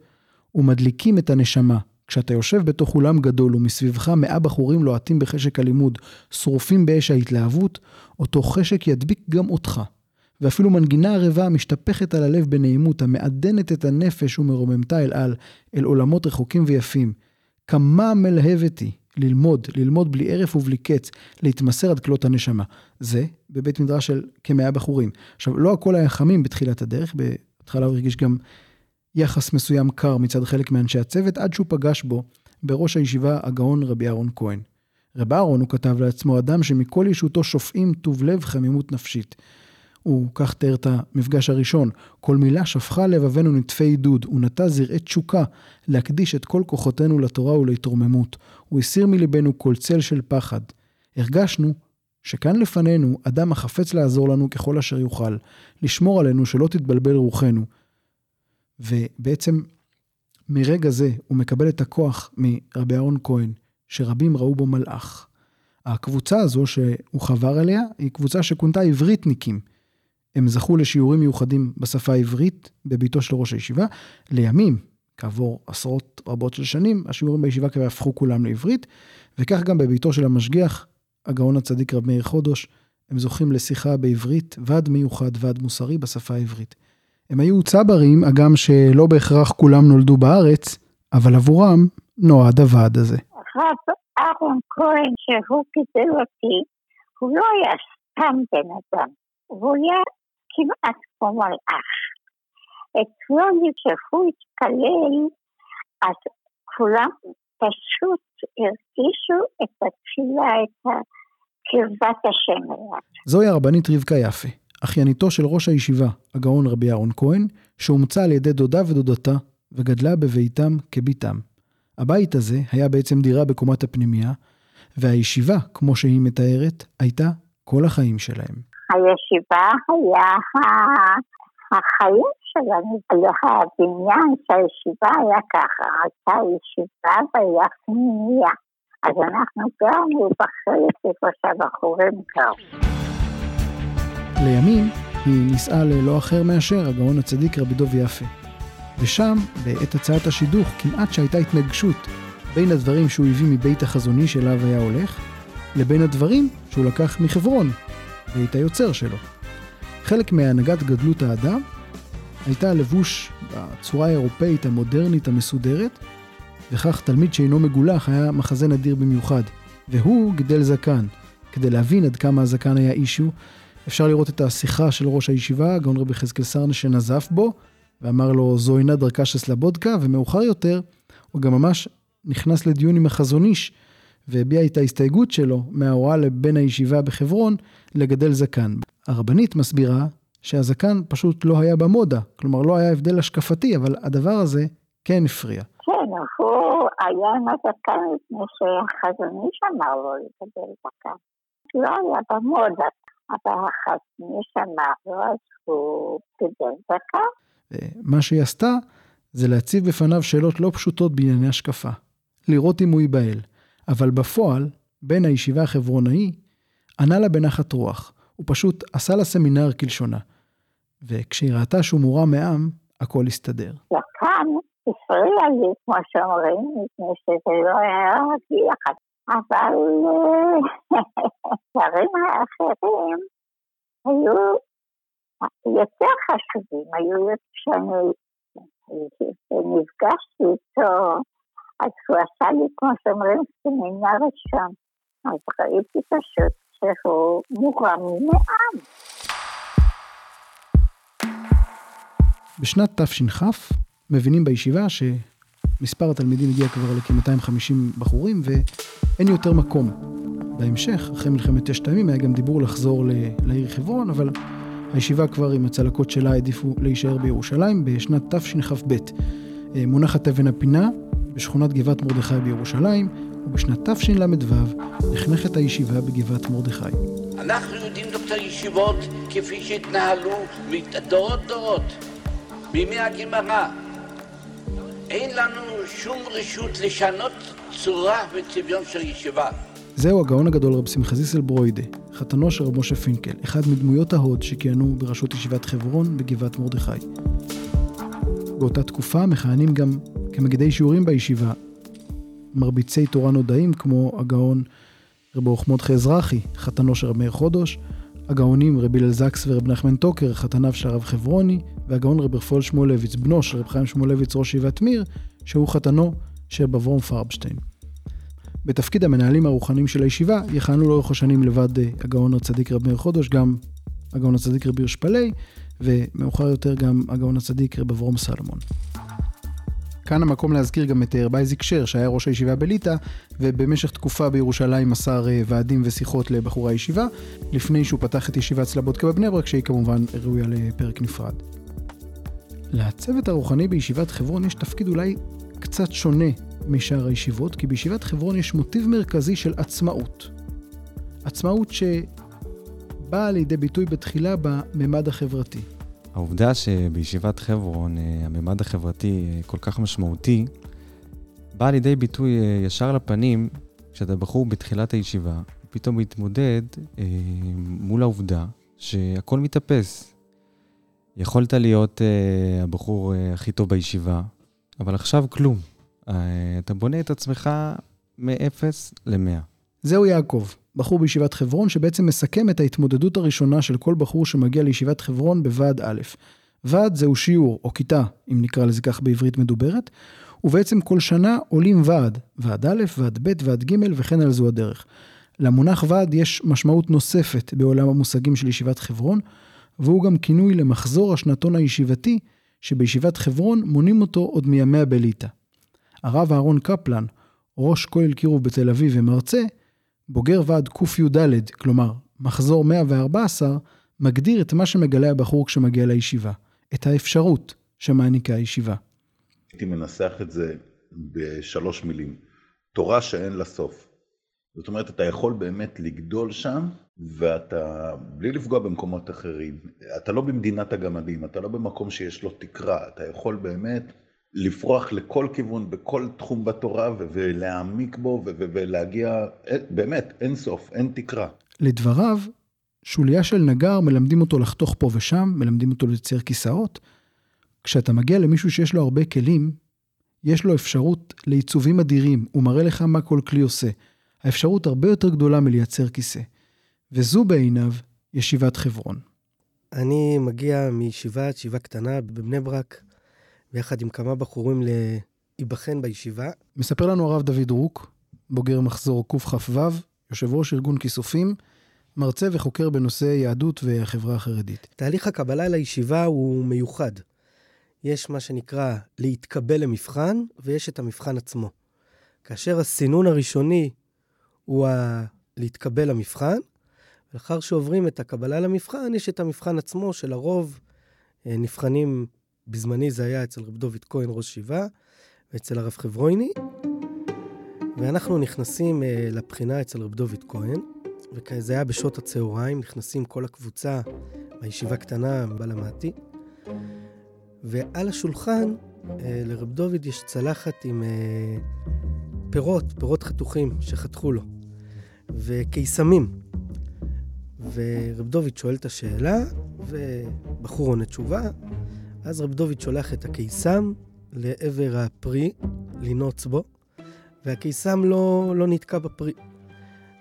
ומדליקים את הנשמה. כשאתה יושב בתוך אולם גדול ומסביבך מאה בחורים לוהטים בחשק הלימוד, שרופים באש ההתלהבות, אותו חשק ידביק גם אותך. ואפילו מנגינה ערבה המשתפכת על הלב בנעימות, המעדנת את הנפש ומרוממתה אל על, אל עולמות רחוקים ויפים. כמה מלהבת היא ללמוד, ללמוד בלי הרף ובלי קץ, להתמסר עד כלות הנשמה. זה בבית מדרש של כמאה בחורים. עכשיו, לא הכל היה חמים בתחילת הדרך, בהתחלה הוא הרגיש גם יחס מסוים קר מצד חלק מאנשי הצוות, עד שהוא פגש בו בראש הישיבה הגאון רבי אהרון כהן. רב אהרון, הוא כתב לעצמו, אדם שמכל ישותו שופעים טוב לב חמימות נפשית. הוא כך תיאר את המפגש הראשון, כל מילה שפכה לבבינו נטפי עידוד, הוא נטע זרעי תשוקה להקדיש את כל כוחותינו לתורה ולהתרוממות. הוא הסיר מליבנו כל צל של פחד. הרגשנו שכאן לפנינו אדם החפץ לעזור לנו ככל אשר יוכל, לשמור עלינו שלא תתבלבל רוחנו. ובעצם מרגע זה הוא מקבל את הכוח מרבי אהרון כהן, שרבים ראו בו מלאך. הקבוצה הזו שהוא חבר אליה היא קבוצה שכונתה עבריתניקים. הם זכו לשיעורים מיוחדים בשפה העברית בביתו של ראש הישיבה. לימים, כעבור עשרות רבות של שנים, השיעורים בישיבה כבר הפכו כולם לעברית, וכך גם בביתו של המשגיח, הגאון הצדיק רב מאיר חודש, הם זוכים לשיחה בעברית, ועד מיוחד, ועד מוסרי בשפה העברית. הם היו צברים, הגם שלא בהכרח כולם נולדו בארץ, אבל עבורם נועד הוועד הזה. הרב אהרון כהן, שהוא גידל אותי, הוא לא היה סתם בן אדם, הוא היה כמעט כמו מלאך. אצלו כשהוא התפלל, אז כולם פשוט הרגישו את התפילה, את קרבת השם אליו. זוהי הרבנית רבקה יפה, אחייניתו של ראש הישיבה, הגאון רבי אהרון כהן, שאומצה על ידי דודה ודודתה, וגדלה בביתם כביתם. הבית הזה היה בעצם דירה בקומת הפנימייה, והישיבה, כמו שהיא מתארת, הייתה כל החיים שלהם. הישיבה היה החיים שלנו, הבניין של הישיבה היה ככה, הייתה ישיבה והיה פנימייה. אז אנחנו גרנו בחלק איפה שהבחורים גרו. לימים היא נישאה ללא אחר מאשר הגאון הצדיק רבי דוב יפה. ושם, בעת הצעת השידוך, כמעט שהייתה התנגשות בין הדברים שהוא הביא מבית החזוני שאליו היה הולך, לבין הדברים שהוא לקח מחברון, בית היוצר שלו. חלק מהנהגת גדלות האדם הייתה הלבוש בצורה האירופאית המודרנית המסודרת, וכך תלמיד שאינו מגולח היה מחזה נדיר במיוחד, והוא גידל זקן. כדי להבין עד כמה הזקן היה אישו, אפשר לראות את השיחה של ראש הישיבה, הגאון רבי יחזקאל סרנה, שנזף בו, ואמר לו, זו אינה דרכה של סלבודקה, ומאוחר יותר, הוא גם ממש נכנס לדיון עם החזון איש, והביע את ההסתייגות שלו מההוראה לבן הישיבה בחברון לגדל זקן. הרבנית מסבירה שהזקן פשוט לא היה במודה, כלומר לא היה הבדל השקפתי, אבל הדבר הזה כן הפריע. כן, הוא היה עם הזקן מפני שהחזון איש אמר לו לגדל זקן. לא היה במודה, אבל החזון איש אמר אז הוא גידל זקן. מה שהיא עשתה זה להציב בפניו שאלות לא פשוטות בענייני השקפה. לראות אם הוא ייבהל. אבל בפועל, בן הישיבה החברונאי ענה לה בנחת רוח. הוא פשוט עשה לה סמינר כלשונה. וכשהיא ראתה שהוא מורם מעם, הכל הסתדר. זקן הפריע לי, כמו שאומרים, מפני שזה לא היה רגיל. אבל אה, דברים האחרים היו יותר חשובים, היו כשאני נפגשתי איתו, אז הוא עשה לי, כמו שאומרים, סמינר ראשון. אז ראיתי פשוט שהוא מורם מעם. בשנת תש"כ מבינים בישיבה שמספר התלמידים הגיע כבר לכ-250 בחורים ואין יותר מקום. בהמשך, אחרי מלחמת ששת הימים, היה גם דיבור לחזור לעיר חברון, אבל הישיבה כבר עם הצלקות שלה העדיפו להישאר בירושלים בשנת תשכ"ב. אה, מונחת אבן הפינה בשכונת גבעת מרדכי בירושלים, ובשנת תשל"ו נחנכת הישיבה בגבעת מרדכי. אנחנו יודעים את הישיבות כפי שהתנהלו מדורות דורות, בימי הגמרא. אין לנו שום רשות לשנות צורה וצביון של ישיבה. זהו הגאון הגדול רב שמחה זיסל ברוידה, חתנו של רב משה פינקל, אחד מדמויות ההוד שכיהנו בראשות ישיבת חברון בגבעת מרדכי. באותה תקופה מכהנים גם כמגידי שיעורים בישיבה מרביצי תורה נודעים כמו הגאון רבי מרדכי אזרחי, חתנו של רב מאיר חודש, הגאונים רבי הלל זקס ורב נחמן טוקר, חתניו של הרב חברוני, והגאון רבי רפואל שמואלביץ, בנו של רב חיים שמואלביץ, ראש ישיבת מיר, שהוא חתנו של רב אברום פרבשטיין. בתפקיד המנהלים הרוחניים של הישיבה יכהנו לאורך השנים לבד אה, הגאון הצדיק רב מאיר חודש, גם הגאון הצדיק רבי הירש ומאוחר יותר גם הגאון הצדיק רב אברום סלומון. כאן המקום להזכיר גם את רבי אייזיק שר, שהיה ראש הישיבה בליטא, ובמשך תקופה בירושלים מסר אה, ועדים ושיחות לבחורי הישיבה, לפני שהוא פתח את ישיבת סלבודקה בבני ברק, שהיא כמובן ראויה לפרק נפרד. לצוות הרוחני בישיבת חברון יש תפקיד אולי קצת שונה משאר הישיבות, כי בישיבת חברון יש מוטיב מרכזי של עצמאות. עצמאות שבאה לידי ביטוי בתחילה בממד החברתי. העובדה שבישיבת חברון אה, הממד החברתי אה, כל כך משמעותי, באה לידי ביטוי אה, ישר לפנים כשאתה בחור בתחילת הישיבה, פתאום מתמודד אה, מול העובדה שהכל מתאפס. יכולת להיות אה, הבחור אה, הכי טוב בישיבה, אבל עכשיו כלום. אה, אתה בונה את עצמך מ-0 ל-100. זהו יעקב, בחור בישיבת חברון שבעצם מסכם את ההתמודדות הראשונה של כל בחור שמגיע לישיבת חברון בוועד א'. ועד זהו שיעור, או כיתה, אם נקרא לזה כך בעברית מדוברת, ובעצם כל שנה עולים ועד, ועד א', ועד ב', ועד ג', וכן על זו הדרך. למונח ועד יש משמעות נוספת בעולם המושגים של ישיבת חברון, והוא גם כינוי למחזור השנתון הישיבתי, שבישיבת חברון מונים אותו עוד מימיה בליטא. הרב אהרון קפלן, ראש כולל קירוב בתל אביב ומרצה, בוגר ועד קי"ד, כלומר, מחזור 114, מגדיר את מה שמגלה הבחור כשמגיע לישיבה, את האפשרות שמעניקה הישיבה. הייתי מנסח את זה בשלוש מילים, תורה שאין לה סוף. זאת אומרת, אתה יכול באמת לגדול שם, ואתה, בלי לפגוע במקומות אחרים, אתה לא במדינת הגמדים, אתה לא במקום שיש לו תקרה, אתה יכול באמת לפרוח לכל כיוון, בכל תחום בתורה, ולהעמיק בו, ולהגיע, אה, באמת, אין סוף, אין תקרה. לדבריו, שוליה של נגר מלמדים אותו לחתוך פה ושם, מלמדים אותו לצייר כיסאות. כשאתה מגיע למישהו שיש לו הרבה כלים, יש לו אפשרות לעיצובים אדירים, הוא מראה לך מה כל כלי עושה. האפשרות הרבה יותר גדולה מלייצר כיסא. וזו בעיניו ישיבת חברון. אני מגיע מישיבה, ישיבה קטנה בבני ברק, ביחד עם כמה בחורים להיבחן בישיבה. מספר לנו הרב דוד רוק, בוגר מחזור קכ"ו, יושב ראש ארגון כיסופים, מרצה וחוקר בנושא יהדות והחברה החרדית. תהליך הקבלה לישיבה הוא מיוחד. יש מה שנקרא להתקבל למבחן, ויש את המבחן עצמו. כאשר הסינון הראשוני הוא ה... להתקבל למבחן, לאחר שעוברים את הקבלה למבחן, יש את המבחן עצמו, שלרוב אה, נבחנים, בזמני זה היה אצל רב דוד כהן, ראש שיבה, ואצל הרב חברויני, ואנחנו נכנסים אה, לבחינה אצל רב דוד כהן, וזה היה בשעות הצהריים, נכנסים כל הקבוצה בישיבה קטנה בה למדתי, ועל השולחן אה, לרב דוד יש צלחת עם אה, פירות, פירות חתוכים שחתכו לו, וקיסמים. ורב דוד שואל את השאלה, ובחור עונה תשובה, אז רב דוד שולח את הקיסם לעבר הפרי, לנעוץ בו, והקיסם לא, לא נתקע בפרי.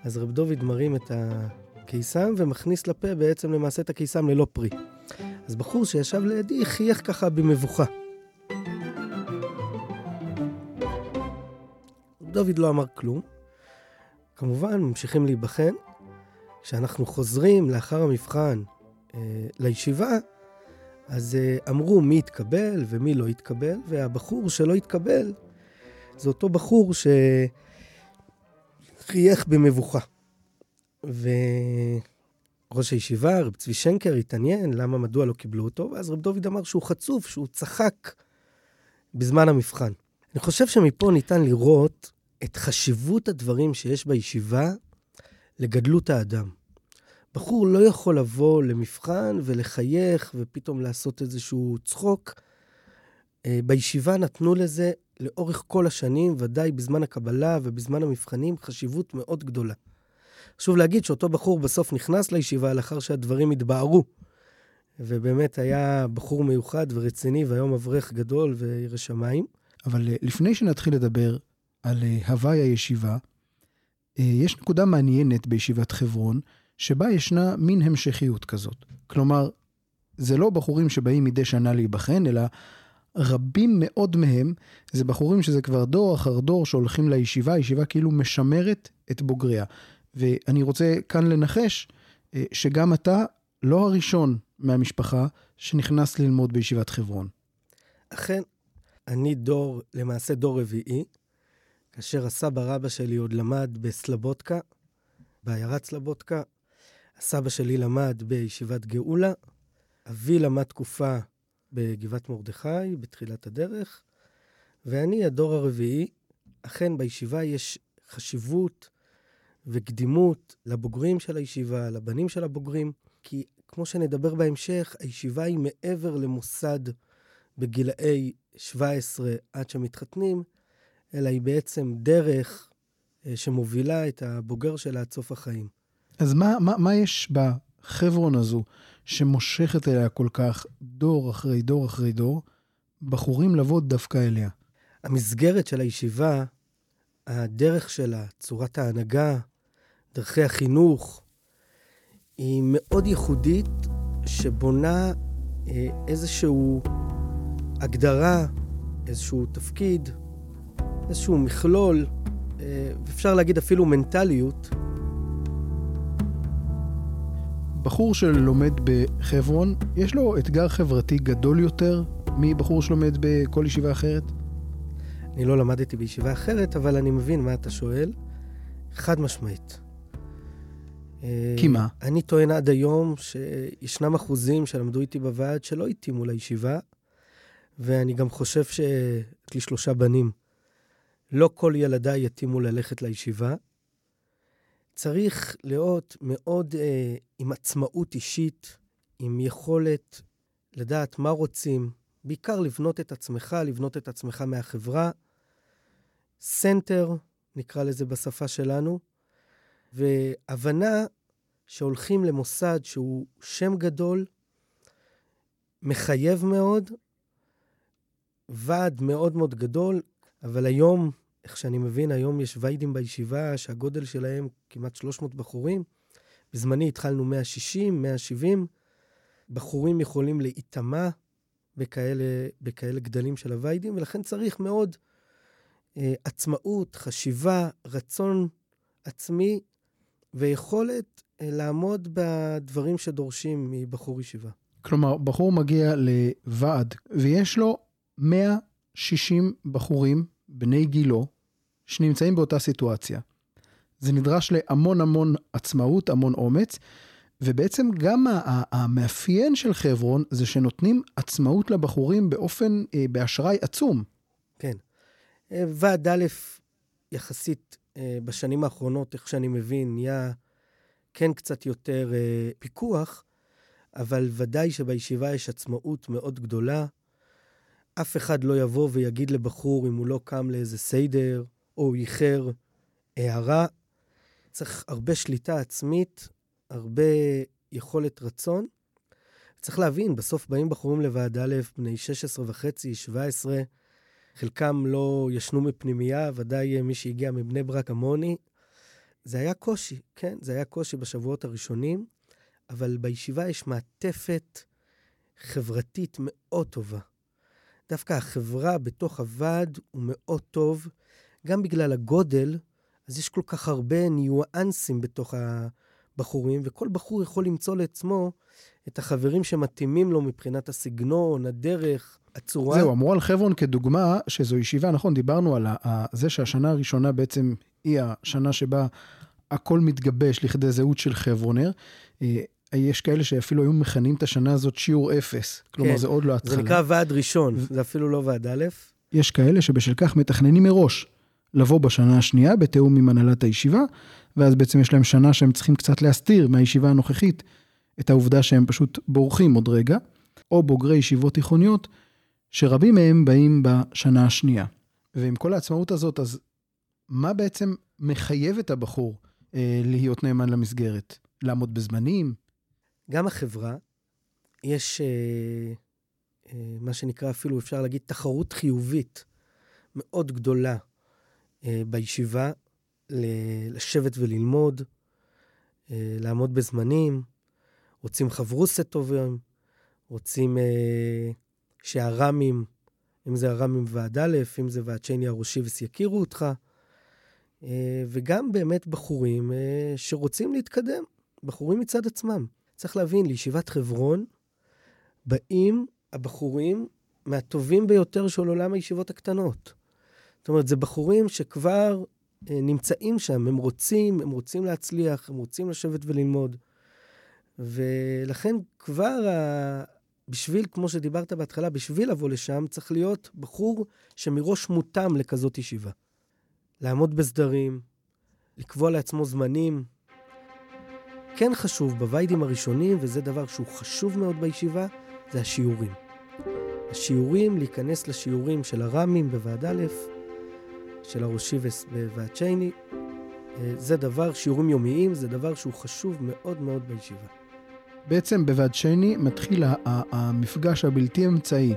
אז רב דוד מרים את הקיסם ומכניס לפה בעצם למעשה את הקיסם ללא פרי. אז בחור שישב לידי חייך ככה במבוכה. דוד לא אמר כלום. כמובן, ממשיכים להיבחן. כשאנחנו חוזרים לאחר המבחן אה, לישיבה, אז אה, אמרו מי התקבל ומי לא התקבל, והבחור שלא התקבל זה אותו בחור שחייך במבוכה. וראש הישיבה, רב צבי שנקר, התעניין למה, מדוע לא קיבלו אותו, ואז רב דוד אמר שהוא חצוף, שהוא צחק בזמן המבחן. אני חושב שמפה ניתן לראות את חשיבות הדברים שיש בישיבה לגדלות האדם. בחור לא יכול לבוא למבחן ולחייך ופתאום לעשות איזשהו צחוק. אה, בישיבה נתנו לזה לאורך כל השנים, ודאי בזמן הקבלה ובזמן המבחנים, חשיבות מאוד גדולה. חשוב להגיד שאותו בחור בסוף נכנס לישיבה לאחר שהדברים התבהרו. ובאמת היה בחור מיוחד ורציני, והיום אברך גדול וירא שמיים. אבל אה, לפני שנתחיל לדבר על אה, הוואי הישיבה, יש נקודה מעניינת בישיבת חברון, שבה ישנה מין המשכיות כזאת. כלומר, זה לא בחורים שבאים מדי שנה להיבחן, אלא רבים מאוד מהם זה בחורים שזה כבר דור אחר דור שהולכים לישיבה, הישיבה כאילו משמרת את בוגריה. ואני רוצה כאן לנחש אה, שגם אתה לא הראשון מהמשפחה שנכנס ללמוד בישיבת חברון. אכן, אני דור, למעשה דור רביעי, כאשר הסבא רבא שלי עוד למד בסלבודקה, בעיירת סלבודקה. הסבא שלי למד בישיבת גאולה, אבי למד תקופה בגבעת מרדכי, בתחילת הדרך, ואני הדור הרביעי. אכן, בישיבה יש חשיבות וקדימות לבוגרים של הישיבה, לבנים של הבוגרים, כי כמו שנדבר בהמשך, הישיבה היא מעבר למוסד בגילאי 17 עד שמתחתנים, אלא היא בעצם דרך אה, שמובילה את הבוגר שלה עד סוף החיים. אז מה, מה, מה יש בחברון הזו שמושכת אליה כל כך דור אחרי דור אחרי דור, בחורים לבוא דווקא אליה? המסגרת של הישיבה, הדרך שלה, צורת ההנהגה, דרכי החינוך, היא מאוד ייחודית, שבונה אה, איזושהי הגדרה, איזשהו תפקיד, איזשהו מכלול, אה, ואפשר להגיד אפילו מנטליות, בחור שלומד בחברון, יש לו אתגר חברתי גדול יותר מבחור שלומד בכל ישיבה אחרת? אני לא למדתי בישיבה אחרת, אבל אני מבין מה אתה שואל. חד משמעית. אה, כי מה? אני טוען עד היום שישנם אחוזים שלמדו איתי בוועד שלא התאימו לישיבה, ואני גם חושב שיש לי שלושה בנים. לא כל ילדיי יתאימו ללכת לישיבה. צריך להיות מאוד אה, עם עצמאות אישית, עם יכולת לדעת מה רוצים, בעיקר לבנות את עצמך, לבנות את עצמך מהחברה. center, נקרא לזה בשפה שלנו, והבנה שהולכים למוסד שהוא שם גדול, מחייב מאוד, ועד מאוד מאוד גדול, אבל היום, איך שאני מבין, היום יש ויידים בישיבה שהגודל שלהם כמעט 300 בחורים. בזמני התחלנו 160, 170. בחורים יכולים להיטמע בכאלה, בכאלה גדלים של הוויידים, ולכן צריך מאוד אה, עצמאות, חשיבה, רצון עצמי ויכולת אה, לעמוד בדברים שדורשים מבחור ישיבה. כלומר, בחור מגיע לוועד ויש לו 160 בחורים בני גילו שנמצאים באותה סיטואציה. זה נדרש להמון המון עצמאות, המון אומץ, ובעצם גם המאפיין של חברון זה שנותנים עצמאות לבחורים באופן, אה, באשראי עצום. כן. אה, ועד א', יחסית אה, בשנים האחרונות, איך שאני מבין, נהיה כן קצת יותר פיקוח, אבל ודאי שבישיבה יש עצמאות מאוד גדולה. אף אחד לא יבוא ויגיד לבחור אם הוא לא קם לאיזה סיידר, או איחר הערה. צריך הרבה שליטה עצמית, הרבה יכולת רצון. צריך להבין, בסוף באים בחורים לוועד א', בני 16 וחצי, 17, חלקם לא ישנו מפנימייה, ודאי מי שהגיע מבני ברק כמוני. זה היה קושי, כן, זה היה קושי בשבועות הראשונים, אבל בישיבה יש מעטפת חברתית מאוד טובה. דווקא החברה בתוך הוועד הוא מאוד טוב, גם בגלל הגודל, אז יש כל כך הרבה ניואנסים בתוך הבחורים, וכל בחור יכול למצוא לעצמו את החברים שמתאימים לו מבחינת הסגנון, הדרך, הצורה. זהו, אמרו על חברון כדוגמה, שזו ישיבה, נכון, דיברנו על זה שהשנה הראשונה בעצם היא השנה שבה הכל מתגבש לכדי זהות של חברונר. אה, יש כאלה שאפילו היו מכנים את השנה הזאת שיעור אפס. כלומר, כן, זה עוד לא התחלה. זה נקרא ועד ראשון, זה אפילו לא ועד א'. יש כאלה שבשל כך מתכננים מראש לבוא בשנה השנייה בתיאום עם הנהלת הישיבה, ואז בעצם יש להם שנה שהם צריכים קצת להסתיר מהישיבה הנוכחית את העובדה שהם פשוט בורחים עוד רגע, או בוגרי ישיבות תיכוניות, שרבים מהם באים בשנה השנייה. ועם כל העצמאות הזאת, אז מה בעצם מחייב את הבחור אה, להיות נאמן למסגרת? לעמוד בזמנים? גם החברה, יש אה, אה, מה שנקרא אפילו, אפשר להגיד, תחרות חיובית מאוד גדולה בישיבה, ל- לשבת וללמוד, אה, לעמוד בזמנים, רוצים חברוסת טובים, רוצים אה, שהר"מים, אם זה הר"מים ועד א', אם זה ועד שני הראשיבס יכירו אותך, אה, וגם באמת בחורים אה, שרוצים להתקדם, בחורים מצד עצמם. צריך להבין, לישיבת חברון באים הבחורים מהטובים ביותר של עולם הישיבות הקטנות. זאת אומרת, זה בחורים שכבר אה, נמצאים שם, הם רוצים, הם רוצים להצליח, הם רוצים לשבת וללמוד. ולכן כבר, ה... בשביל, כמו שדיברת בהתחלה, בשביל לבוא לשם, צריך להיות בחור שמראש מותאם לכזאת ישיבה. לעמוד בסדרים, לקבוע לעצמו זמנים. כן חשוב בוויידים הראשונים, וזה דבר שהוא חשוב מאוד בישיבה, זה השיעורים. השיעורים, להיכנס לשיעורים של הר"מים בוועד א', של הראשי ו- בוועד שני, אה, זה דבר, שיעורים יומיים, זה דבר שהוא חשוב מאוד מאוד בישיבה. בעצם בוועד שני מתחיל המפגש הבלתי אמצעי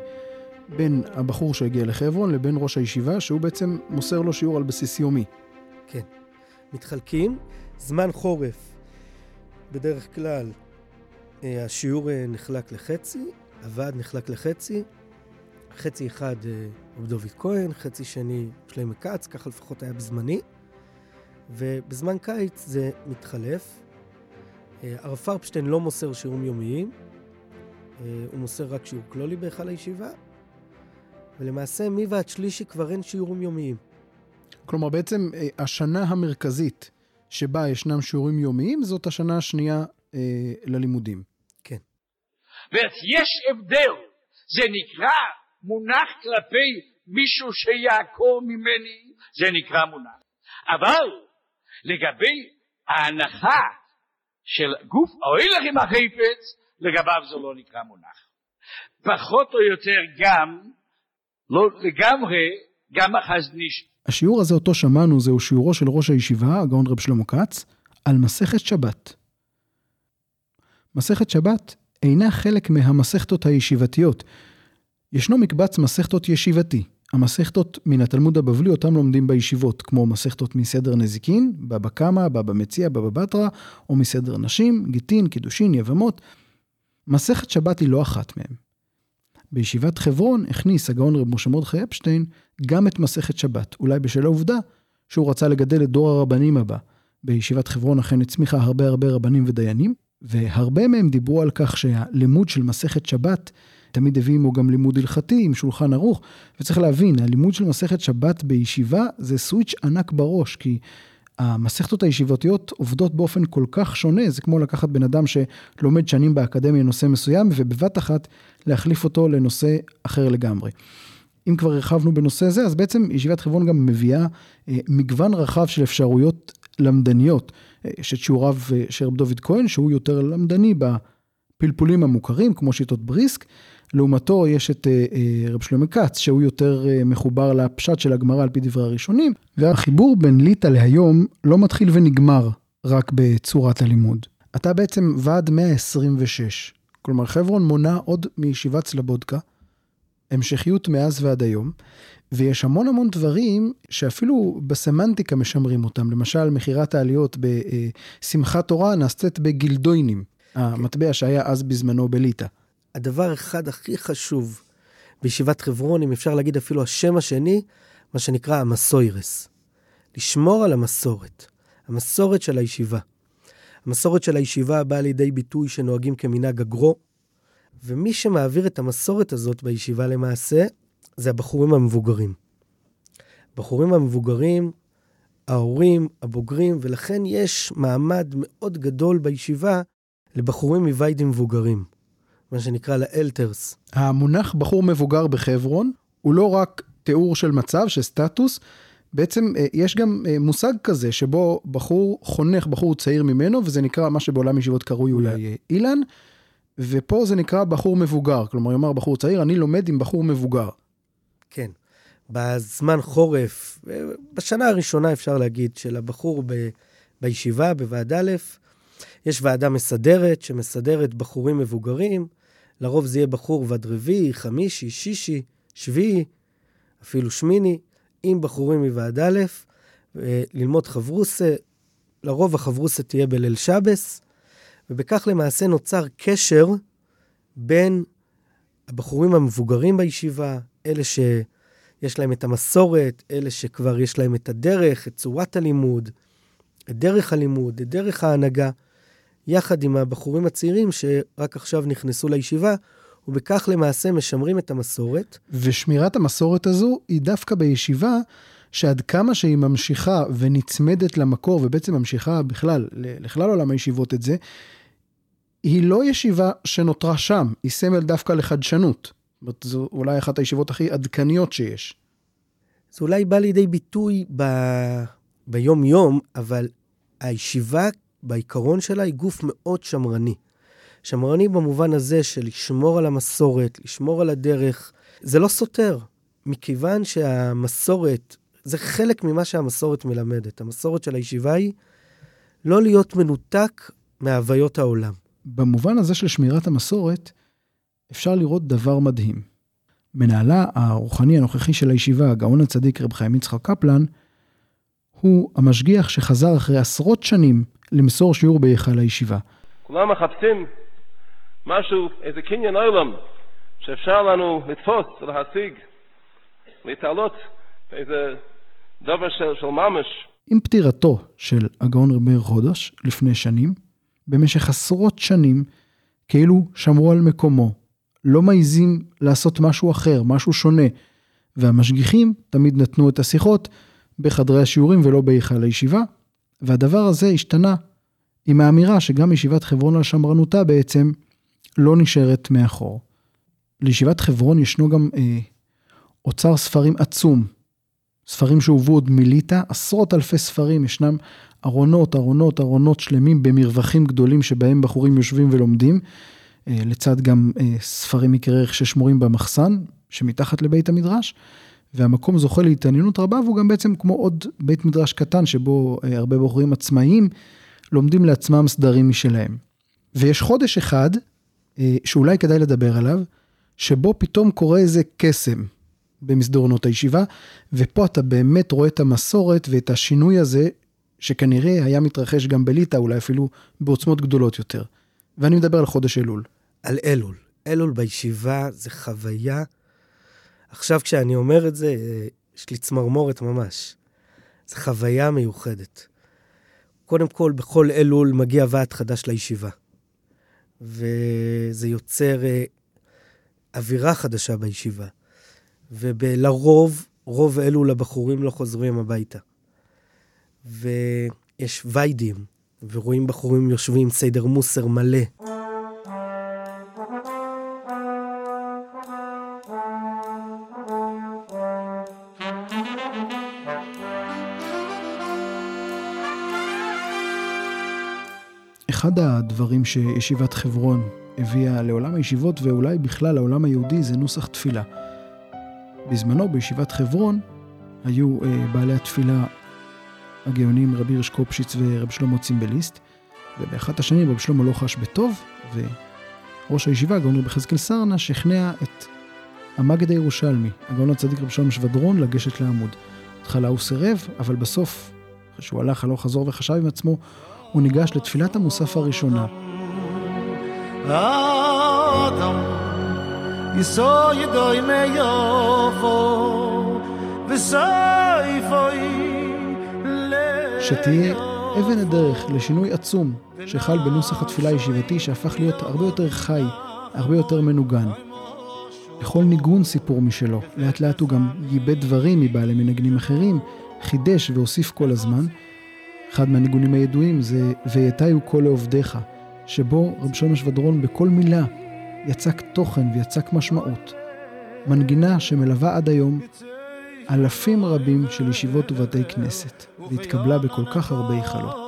בין הבחור שהגיע לחברון לבין ראש הישיבה, שהוא בעצם מוסר לו שיעור על בסיס יומי. כן. מתחלקים, זמן חורף, בדרך כלל אה, השיעור אה, נחלק לחצי, הוועד נחלק לחצי, חצי אחד אה, דוד כהן, חצי שני שלמה כץ, ככה לפחות היה בזמני, ובזמן קיץ זה מתחלף. אה, הרב פרפשטיין לא מוסר שיעורים יומיים, אה, הוא מוסר רק שיעור כלולי בהיכל הישיבה, ולמעשה מוועד שלישי כבר אין שיעורים יומיים. כלומר, בעצם אה, השנה המרכזית שבה ישנם שיעורים יומיים, זאת השנה השנייה אה, ללימודים. ויש הבדל, זה נקרא מונח כלפי מישהו שיעקור ממני, זה נקרא מונח. אבל לגבי ההנחה של גוף אוי לכם החפץ, לגביו זה לא נקרא מונח. פחות או יותר גם, לא לגמרי, גם החזניש. השיעור הזה אותו שמענו זהו שיעורו של ראש הישיבה, הגאון רב שלמה כץ, על מסכת שבת. מסכת שבת אינה חלק מהמסכתות הישיבתיות. ישנו מקבץ מסכתות ישיבתי, המסכתות מן התלמוד הבבלי אותם לומדים בישיבות, כמו מסכתות מסדר נזיקין, בבא קמא, בבא מציע, בבא בתרא, או מסדר נשים, גיטין, קידושין, יבמות. מסכת שבת היא לא אחת מהן. בישיבת חברון הכניס הגאון רב משה מרדכי אפשטיין גם את מסכת שבת, אולי בשל העובדה שהוא רצה לגדל את דור הרבנים הבא. בישיבת חברון אכן הצמיחה הרבה הרבה רבנים ודיינים, והרבה מהם דיברו על כך שהלימוד של מסכת שבת תמיד הביא עמו גם לימוד הלכתי עם שולחן ערוך, וצריך להבין, הלימוד של מסכת שבת בישיבה זה סוויץ' ענק בראש, כי המסכתות הישיבתיות עובדות באופן כל כך שונה, זה כמו לקחת בן אדם שלומד שנים באקדמיה נושא מסוים, ובבת אחת להחליף אותו לנושא אחר לגמרי. אם כבר הרחבנו בנושא זה, אז בעצם ישיבת חברון גם מביאה אה, מגוון רחב של אפשרויות למדניות. אה, יש את שיעוריו אה, של רב דוד כהן, שהוא יותר למדני בפלפולים המוכרים, כמו שיטות בריסק. לעומתו יש את אה, אה, רב שלמה כץ, שהוא יותר אה, מחובר לפשט של הגמרא על פי דברי הראשונים, והחיבור בין ליטא להיום לא מתחיל ונגמר רק בצורת הלימוד. אתה בעצם ועד 126, כלומר חברון מונה עוד מישיבת סלבודקה, המשכיות מאז ועד היום, ויש המון המון דברים שאפילו בסמנטיקה משמרים אותם, למשל מכירת העליות בשמחת תורה נעשית בגילדוינים, המטבע שהיה אז בזמנו בליטא. הדבר אחד הכי חשוב בישיבת חברון, אם אפשר להגיד אפילו השם השני, מה שנקרא המסוירס. לשמור על המסורת, המסורת של הישיבה. המסורת של הישיבה באה לידי ביטוי שנוהגים כמנהג הגרו, ומי שמעביר את המסורת הזאת בישיבה למעשה, זה הבחורים המבוגרים. הבחורים המבוגרים, ההורים, הבוגרים, ולכן יש מעמד מאוד גדול בישיבה לבחורים מביידים מבוגרים. מה שנקרא לאלטרס. המונח בחור מבוגר בחברון הוא לא רק תיאור של מצב, של סטטוס, בעצם אה, יש גם אה, מושג כזה שבו בחור חונך בחור צעיר ממנו, וזה נקרא מה שבעולם ישיבות קרוי אולי אה, אילן, ופה זה נקרא בחור מבוגר, כלומר יאמר בחור צעיר, אני לומד עם בחור מבוגר. כן. בזמן חורף, בשנה הראשונה אפשר להגיד, של הבחור ב, בישיבה, בוועד א', יש ועדה מסדרת שמסדרת בחורים מבוגרים, לרוב זה יהיה בחור ועד רביעי, חמישי, שישי, שביעי, אפילו שמיני, עם בחורים מוועד א', אה, ללמוד חברוסה, לרוב החברוסה תהיה בליל שבס, ובכך למעשה נוצר קשר בין הבחורים המבוגרים בישיבה, אלה שיש להם את המסורת, אלה שכבר יש להם את הדרך, את צורת הלימוד, את דרך הלימוד, את דרך ההנהגה, יחד עם הבחורים הצעירים שרק עכשיו נכנסו לישיבה, ובכך למעשה משמרים את המסורת. ושמירת המסורת הזו היא דווקא בישיבה, שעד כמה שהיא ממשיכה ונצמדת למקור, ובעצם ממשיכה בכלל, לכלל עולם הישיבות את זה, היא לא ישיבה שנותרה שם, היא סמל דווקא לחדשנות. זאת אומרת, זו אולי אחת הישיבות הכי עדכניות שיש. זה אולי בא לידי ביטוי ב... ביום-יום, אבל הישיבה בעיקרון שלה היא גוף מאוד שמרני. שמרני במובן הזה של לשמור על המסורת, לשמור על הדרך. זה לא סותר, מכיוון שהמסורת, זה חלק ממה שהמסורת מלמדת. המסורת של הישיבה היא לא להיות מנותק מהוויות העולם. במובן הזה של שמירת המסורת, אפשר לראות דבר מדהים. מנהלה הרוחני הנוכחי של הישיבה, הגאון הצדיק רב חיים יצחק קפלן, הוא המשגיח שחזר אחרי עשרות שנים למסור שיעור בהיכל הישיבה. כולם מחפשים משהו, איזה קניין עולם, שאפשר לנו לתפוס ולהשיג, להתעלות, איזה דבר של, של ממש. עם פטירתו של הגאון רב מאיר חודש לפני שנים, במשך עשרות שנים, כאילו שמרו על מקומו, לא מעיזים לעשות משהו אחר, משהו שונה, והמשגיחים תמיד נתנו את השיחות בחדרי השיעורים ולא בהיכל הישיבה, והדבר הזה השתנה עם האמירה שגם ישיבת חברון על שמרנותה בעצם לא נשארת מאחור. לישיבת חברון ישנו גם אה, אוצר ספרים עצום, ספרים שהובאו עוד מליטא, עשרות אלפי ספרים, ישנם ארונות, ארונות, ארונות שלמים במרווחים גדולים שבהם בחורים יושבים ולומדים, אה, לצד גם אה, ספרים יקרי ערך ששמורים במחסן, שמתחת לבית המדרש, והמקום זוכה להתעניינות רבה, והוא גם בעצם כמו עוד בית מדרש קטן, שבו אה, הרבה בחורים עצמאיים לומדים לעצמם סדרים משלהם. ויש חודש אחד, שאולי כדאי לדבר עליו, שבו פתאום קורה איזה קסם במסדרונות הישיבה, ופה אתה באמת רואה את המסורת ואת השינוי הזה, שכנראה היה מתרחש גם בליטא, אולי אפילו בעוצמות גדולות יותר. ואני מדבר על חודש אלול. על אלול. אלול בישיבה זה חוויה. עכשיו כשאני אומר את זה, אה, יש לי צמרמורת ממש. זו חוויה מיוחדת. קודם כל, בכל אלול מגיע ועד חדש לישיבה. וזה יוצר אה, אווירה חדשה בישיבה. ולרוב, רוב אלול הבחורים לא חוזרים הביתה. ויש ויידים, ורואים בחורים יושבים סדר מוסר מלא. אחד הדברים שישיבת חברון הביאה לעולם הישיבות ואולי בכלל לעולם היהודי זה נוסח תפילה. בזמנו בישיבת חברון היו אה, בעלי התפילה הגאונים רבי הירש קופשיץ ורב שלמה צימבליסט, ובאחת השנים רב שלמה לא חש בטוב, וראש הישיבה, הגאון רבי חזקאל סרנה, שכנע את המגד הירושלמי, הגאון הצדיק רב שלמה שבדרון, לגשת לעמוד. בהתחלה הוא סירב, אבל בסוף, אחרי שהוא הלך הלוך חזור וחשב עם עצמו, הוא ניגש לתפילת המוסף הראשונה. האדם יסוי מיופו וסייפוי שתהיה אבן הדרך לשינוי עצום שחל בנוסח התפילה הישיבתי שהפך להיות הרבה יותר חי, הרבה יותר מנוגן. לכל ניגון סיפור משלו, לאט לאט הוא גם ייבד דברים מבעלי מנגנים אחרים, חידש והוסיף כל הזמן. אחד מהניגונים הידועים זה "ויתיו כל לעובדיך", שבו רב שלמה שבדרון בכל מילה יצק תוכן ויצק משמעות. מנגינה שמלווה עד היום אלפים רבים של ישיבות ובתי כנסת, והתקבלה בכל כך הרבה היכלות.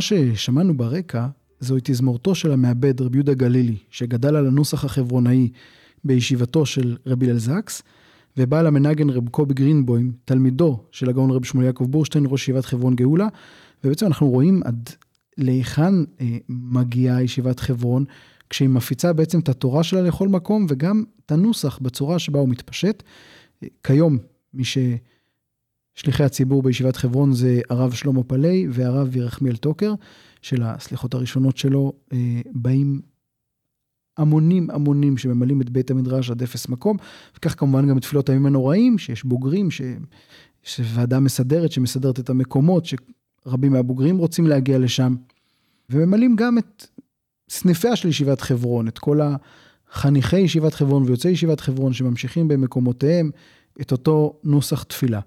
ששמענו ברקע זוהי תזמורתו של המעבד רבי יהודה גלילי, שגדל על הנוסח החברונאי בישיבתו של רבי הלל זקס, ובעל המנגן רב קובי גרינבוים, תלמידו של הגאון רב שמואל יעקב בורשטיין, ראש ישיבת חברון גאולה, ובעצם אנחנו רואים עד להיכן אה, מגיעה ישיבת חברון, כשהיא מפיצה בעצם את התורה שלה לכל מקום, וגם את הנוסח בצורה שבה הוא מתפשט. אה, כיום, מי ששליחי הציבור בישיבת חברון זה הרב שלמה פלאי והרב ירחמיאל טוקר, של הסליחות הראשונות שלו, אה, באים המונים המונים שממלאים את בית המדרש עד אפס מקום, וכך כמובן גם תפילות הימים הנוראים, שיש בוגרים, ש... יש ועדה מסדרת שמסדרת את המקומות, שרבים מהבוגרים רוצים להגיע לשם, וממלאים גם את סניפיה של ישיבת חברון, את כל החניכי ישיבת חברון ויוצאי ישיבת חברון שממשיכים במקומותיהם את אותו נוסח תפילה.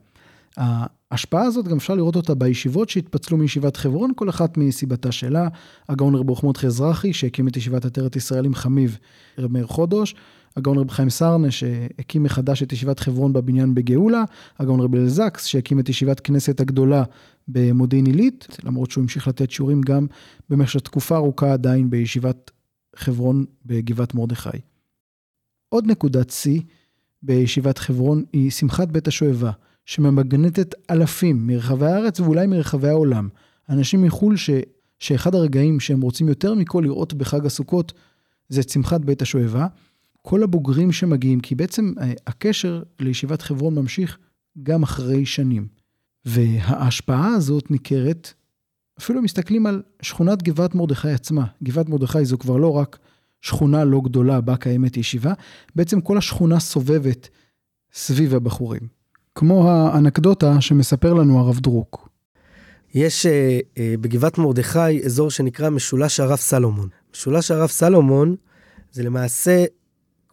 ההשפעה הזאת גם אפשר לראות אותה בישיבות שהתפצלו מישיבת חברון, כל אחת מסיבתה שלה. הגאון רב רוחמות חזרחי, שהקים את ישיבת עטרת ישראל עם חמיב רב מאיר חודש, הגאון רב חיים סרנה, שהקים מחדש את ישיבת חברון בבניין בגאולה, הגאון רב אלזקס, שהקים את ישיבת כנסת הגדולה במודיעין עילית, למרות שהוא המשיך לתת שיעורים גם במשך תקופה ארוכה עדיין בישיבת חברון בגבעת מרדכי. עוד נקודת שיא בישיבת חברון היא שמחת בית השואבה. שממגנטת אלפים מרחבי הארץ ואולי מרחבי העולם. אנשים מחו"ל ש, שאחד הרגעים שהם רוצים יותר מכל לראות בחג הסוכות זה צמחת בית השואבה. כל הבוגרים שמגיעים, כי בעצם אה, הקשר לישיבת חברון ממשיך גם אחרי שנים. וההשפעה הזאת ניכרת, אפילו מסתכלים על שכונת גבעת מרדכי עצמה. גבעת מרדכי זו כבר לא רק שכונה לא גדולה בה קיימת ישיבה, בעצם כל השכונה סובבת סביב הבחורים. כמו האנקדוטה שמספר לנו הרב דרוק. יש uh, uh, בגבעת מרדכי אזור שנקרא משולש הרב סלומון. משולש הרב סלומון זה למעשה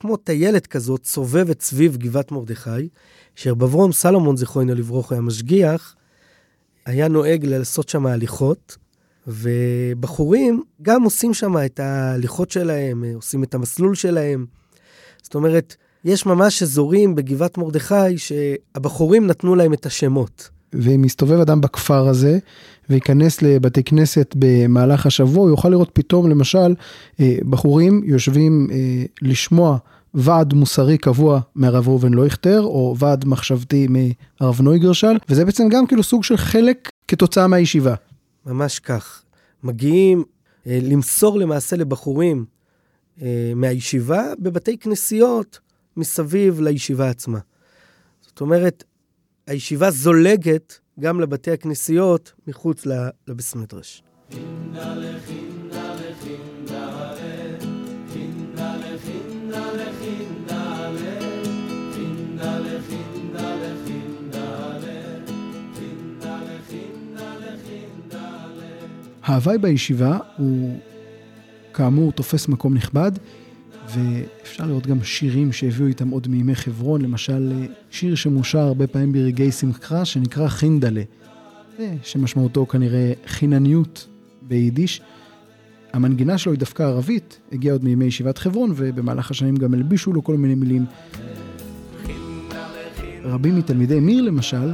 כמו טיילת כזאת סובבת סביב גבעת מרדכי, שרב אברום סלומון, זכרונו לברוך, היה משגיח, היה נוהג לעשות שם הליכות, ובחורים גם עושים שם את ההליכות שלהם, עושים את המסלול שלהם. זאת אומרת, יש ממש אזורים בגבעת מרדכי שהבחורים נתנו להם את השמות. ואם מסתובב אדם בכפר הזה וייכנס לבתי כנסת במהלך השבוע, הוא יוכל לראות פתאום למשל אה, בחורים יושבים אה, לשמוע ועד מוסרי קבוע מהרב ראובן לויכטר, או ועד מחשבתי מהרב נויגרשל, וזה בעצם גם כאילו סוג של חלק כתוצאה מהישיבה. ממש כך. מגיעים אה, למסור למעשה לבחורים מהישיבה בבתי כנסיות. מסביב לישיבה עצמה. זאת אומרת, הישיבה זולגת גם לבתי הכנסיות מחוץ לבס מדרש. ההוואי בישיבה הוא כאמור תופס מקום נכבד. ואפשר לראות גם שירים שהביאו איתם עוד מימי חברון, למשל שיר שמושר הרבה פעמים ברגעי שמחה, שנקרא חינדלה, שמשמעותו כנראה חינניות ביידיש. המנגינה שלו היא דווקא ערבית, הגיעה עוד מימי ישיבת חברון, ובמהלך השנים גם הלבישו לו כל מיני מילים. רבים מתלמידי מיר למשל,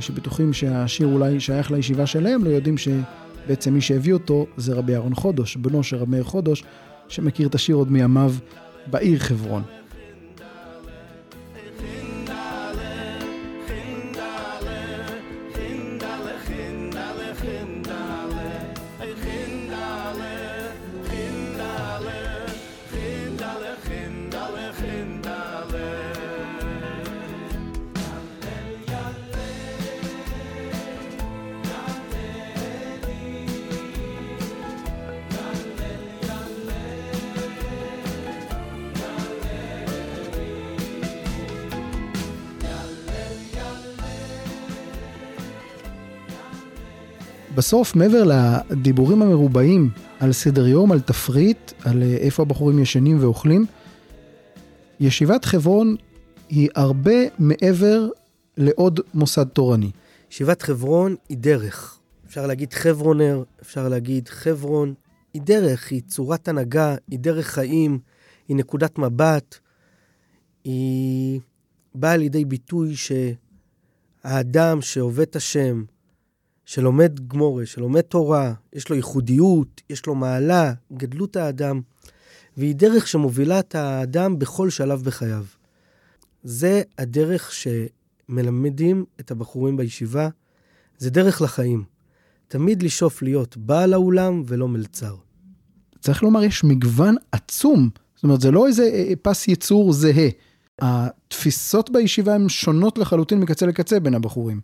שבטוחים שהשיר אולי שייך לישיבה שלהם, לא יודעים שבעצם מי שהביא אותו זה רבי אהרון חודש, בנו של רבי מאיר חודש, שמכיר את השיר עוד מימיו בעיר חברון. בסוף, מעבר לדיבורים המרובעים על סדר יום, על תפריט, על אה, איפה הבחורים ישנים ואוכלים, ישיבת חברון היא הרבה מעבר לעוד מוסד תורני. ישיבת חברון היא דרך. אפשר להגיד חברונר, אפשר להגיד חברון. היא דרך, היא צורת הנהגה, היא דרך חיים, היא נקודת מבט. היא באה לידי ביטוי שהאדם שעובד את השם, שלומד גמורה, שלומד תורה, יש לו ייחודיות, יש לו מעלה, גדלות האדם, והיא דרך שמובילה את האדם בכל שלב בחייו. זה הדרך שמלמדים את הבחורים בישיבה, זה דרך לחיים. תמיד לשאוף להיות בעל האולם ולא מלצר. צריך לומר, יש מגוון עצום. זאת אומרת, זה לא איזה אה, פס ייצור זהה. התפיסות בישיבה הן שונות לחלוטין מקצה לקצה בין הבחורים.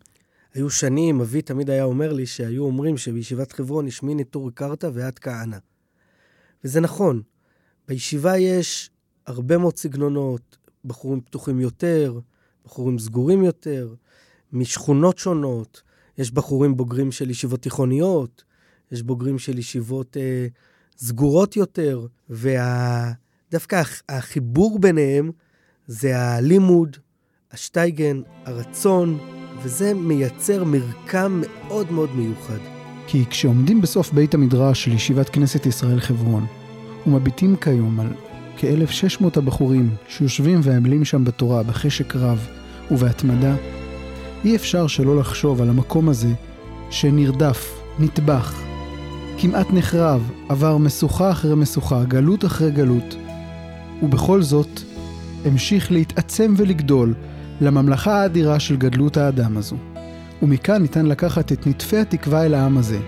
היו שנים, אבי תמיד היה אומר לי שהיו אומרים שבישיבת חברון יש מיני טור קרתא ועד כהנא. וזה נכון, בישיבה יש הרבה מאוד סגנונות, בחורים פתוחים יותר, בחורים סגורים יותר, משכונות שונות, יש בחורים בוגרים של ישיבות תיכוניות, יש בוגרים של ישיבות אה, סגורות יותר, ודווקא הח- החיבור ביניהם זה הלימוד, השטייגן, הרצון, וזה מייצר מרקם מאוד מאוד מיוחד. כי כשעומדים בסוף בית המדרש של ישיבת כנסת ישראל חברון, ומביטים כיום על כ-1,600 הבחורים שיושבים ועמלים שם בתורה בחשק רב ובהתמדה, אי אפשר שלא לחשוב על המקום הזה שנרדף, נטבח, כמעט נחרב, עבר משוכה אחרי משוכה, גלות אחרי גלות, ובכל זאת המשיך להתעצם ולגדול לממלכה האדירה של גדלות האדם הזו. ומכאן ניתן לקחת את נטפי התקווה אל העם הזה,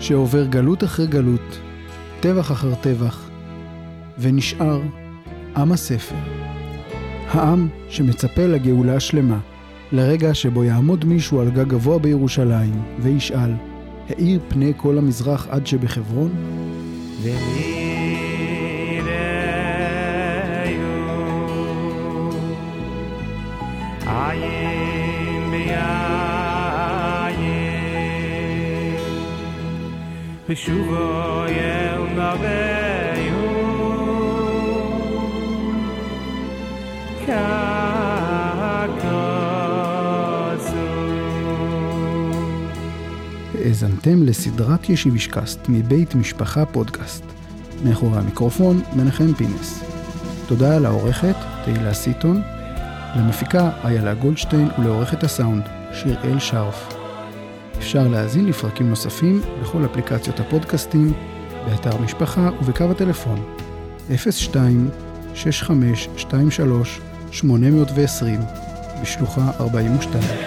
שעובר גלות אחרי גלות, טבח אחר טבח, ונשאר עם הספר. העם שמצפה לגאולה השלמה, לרגע שבו יעמוד מישהו על גג גבוה בירושלים וישאל, האיר פני כל המזרח עד שבחברון? עין האזנתם לסדרת ישיבישקאסט מבית משפחה פודקאסט. מאחורי המיקרופון, מנחם פינס. תודה לעורכת, תהילה סיטון, למפיקה איילה גולדשטיין ולעורכת הסאונד, שיראל שרף. אפשר להאזין לפרקים נוספים בכל אפליקציות הפודקאסטים, באתר משפחה ובקו הטלפון. 02 6523 820 בשלוחה 42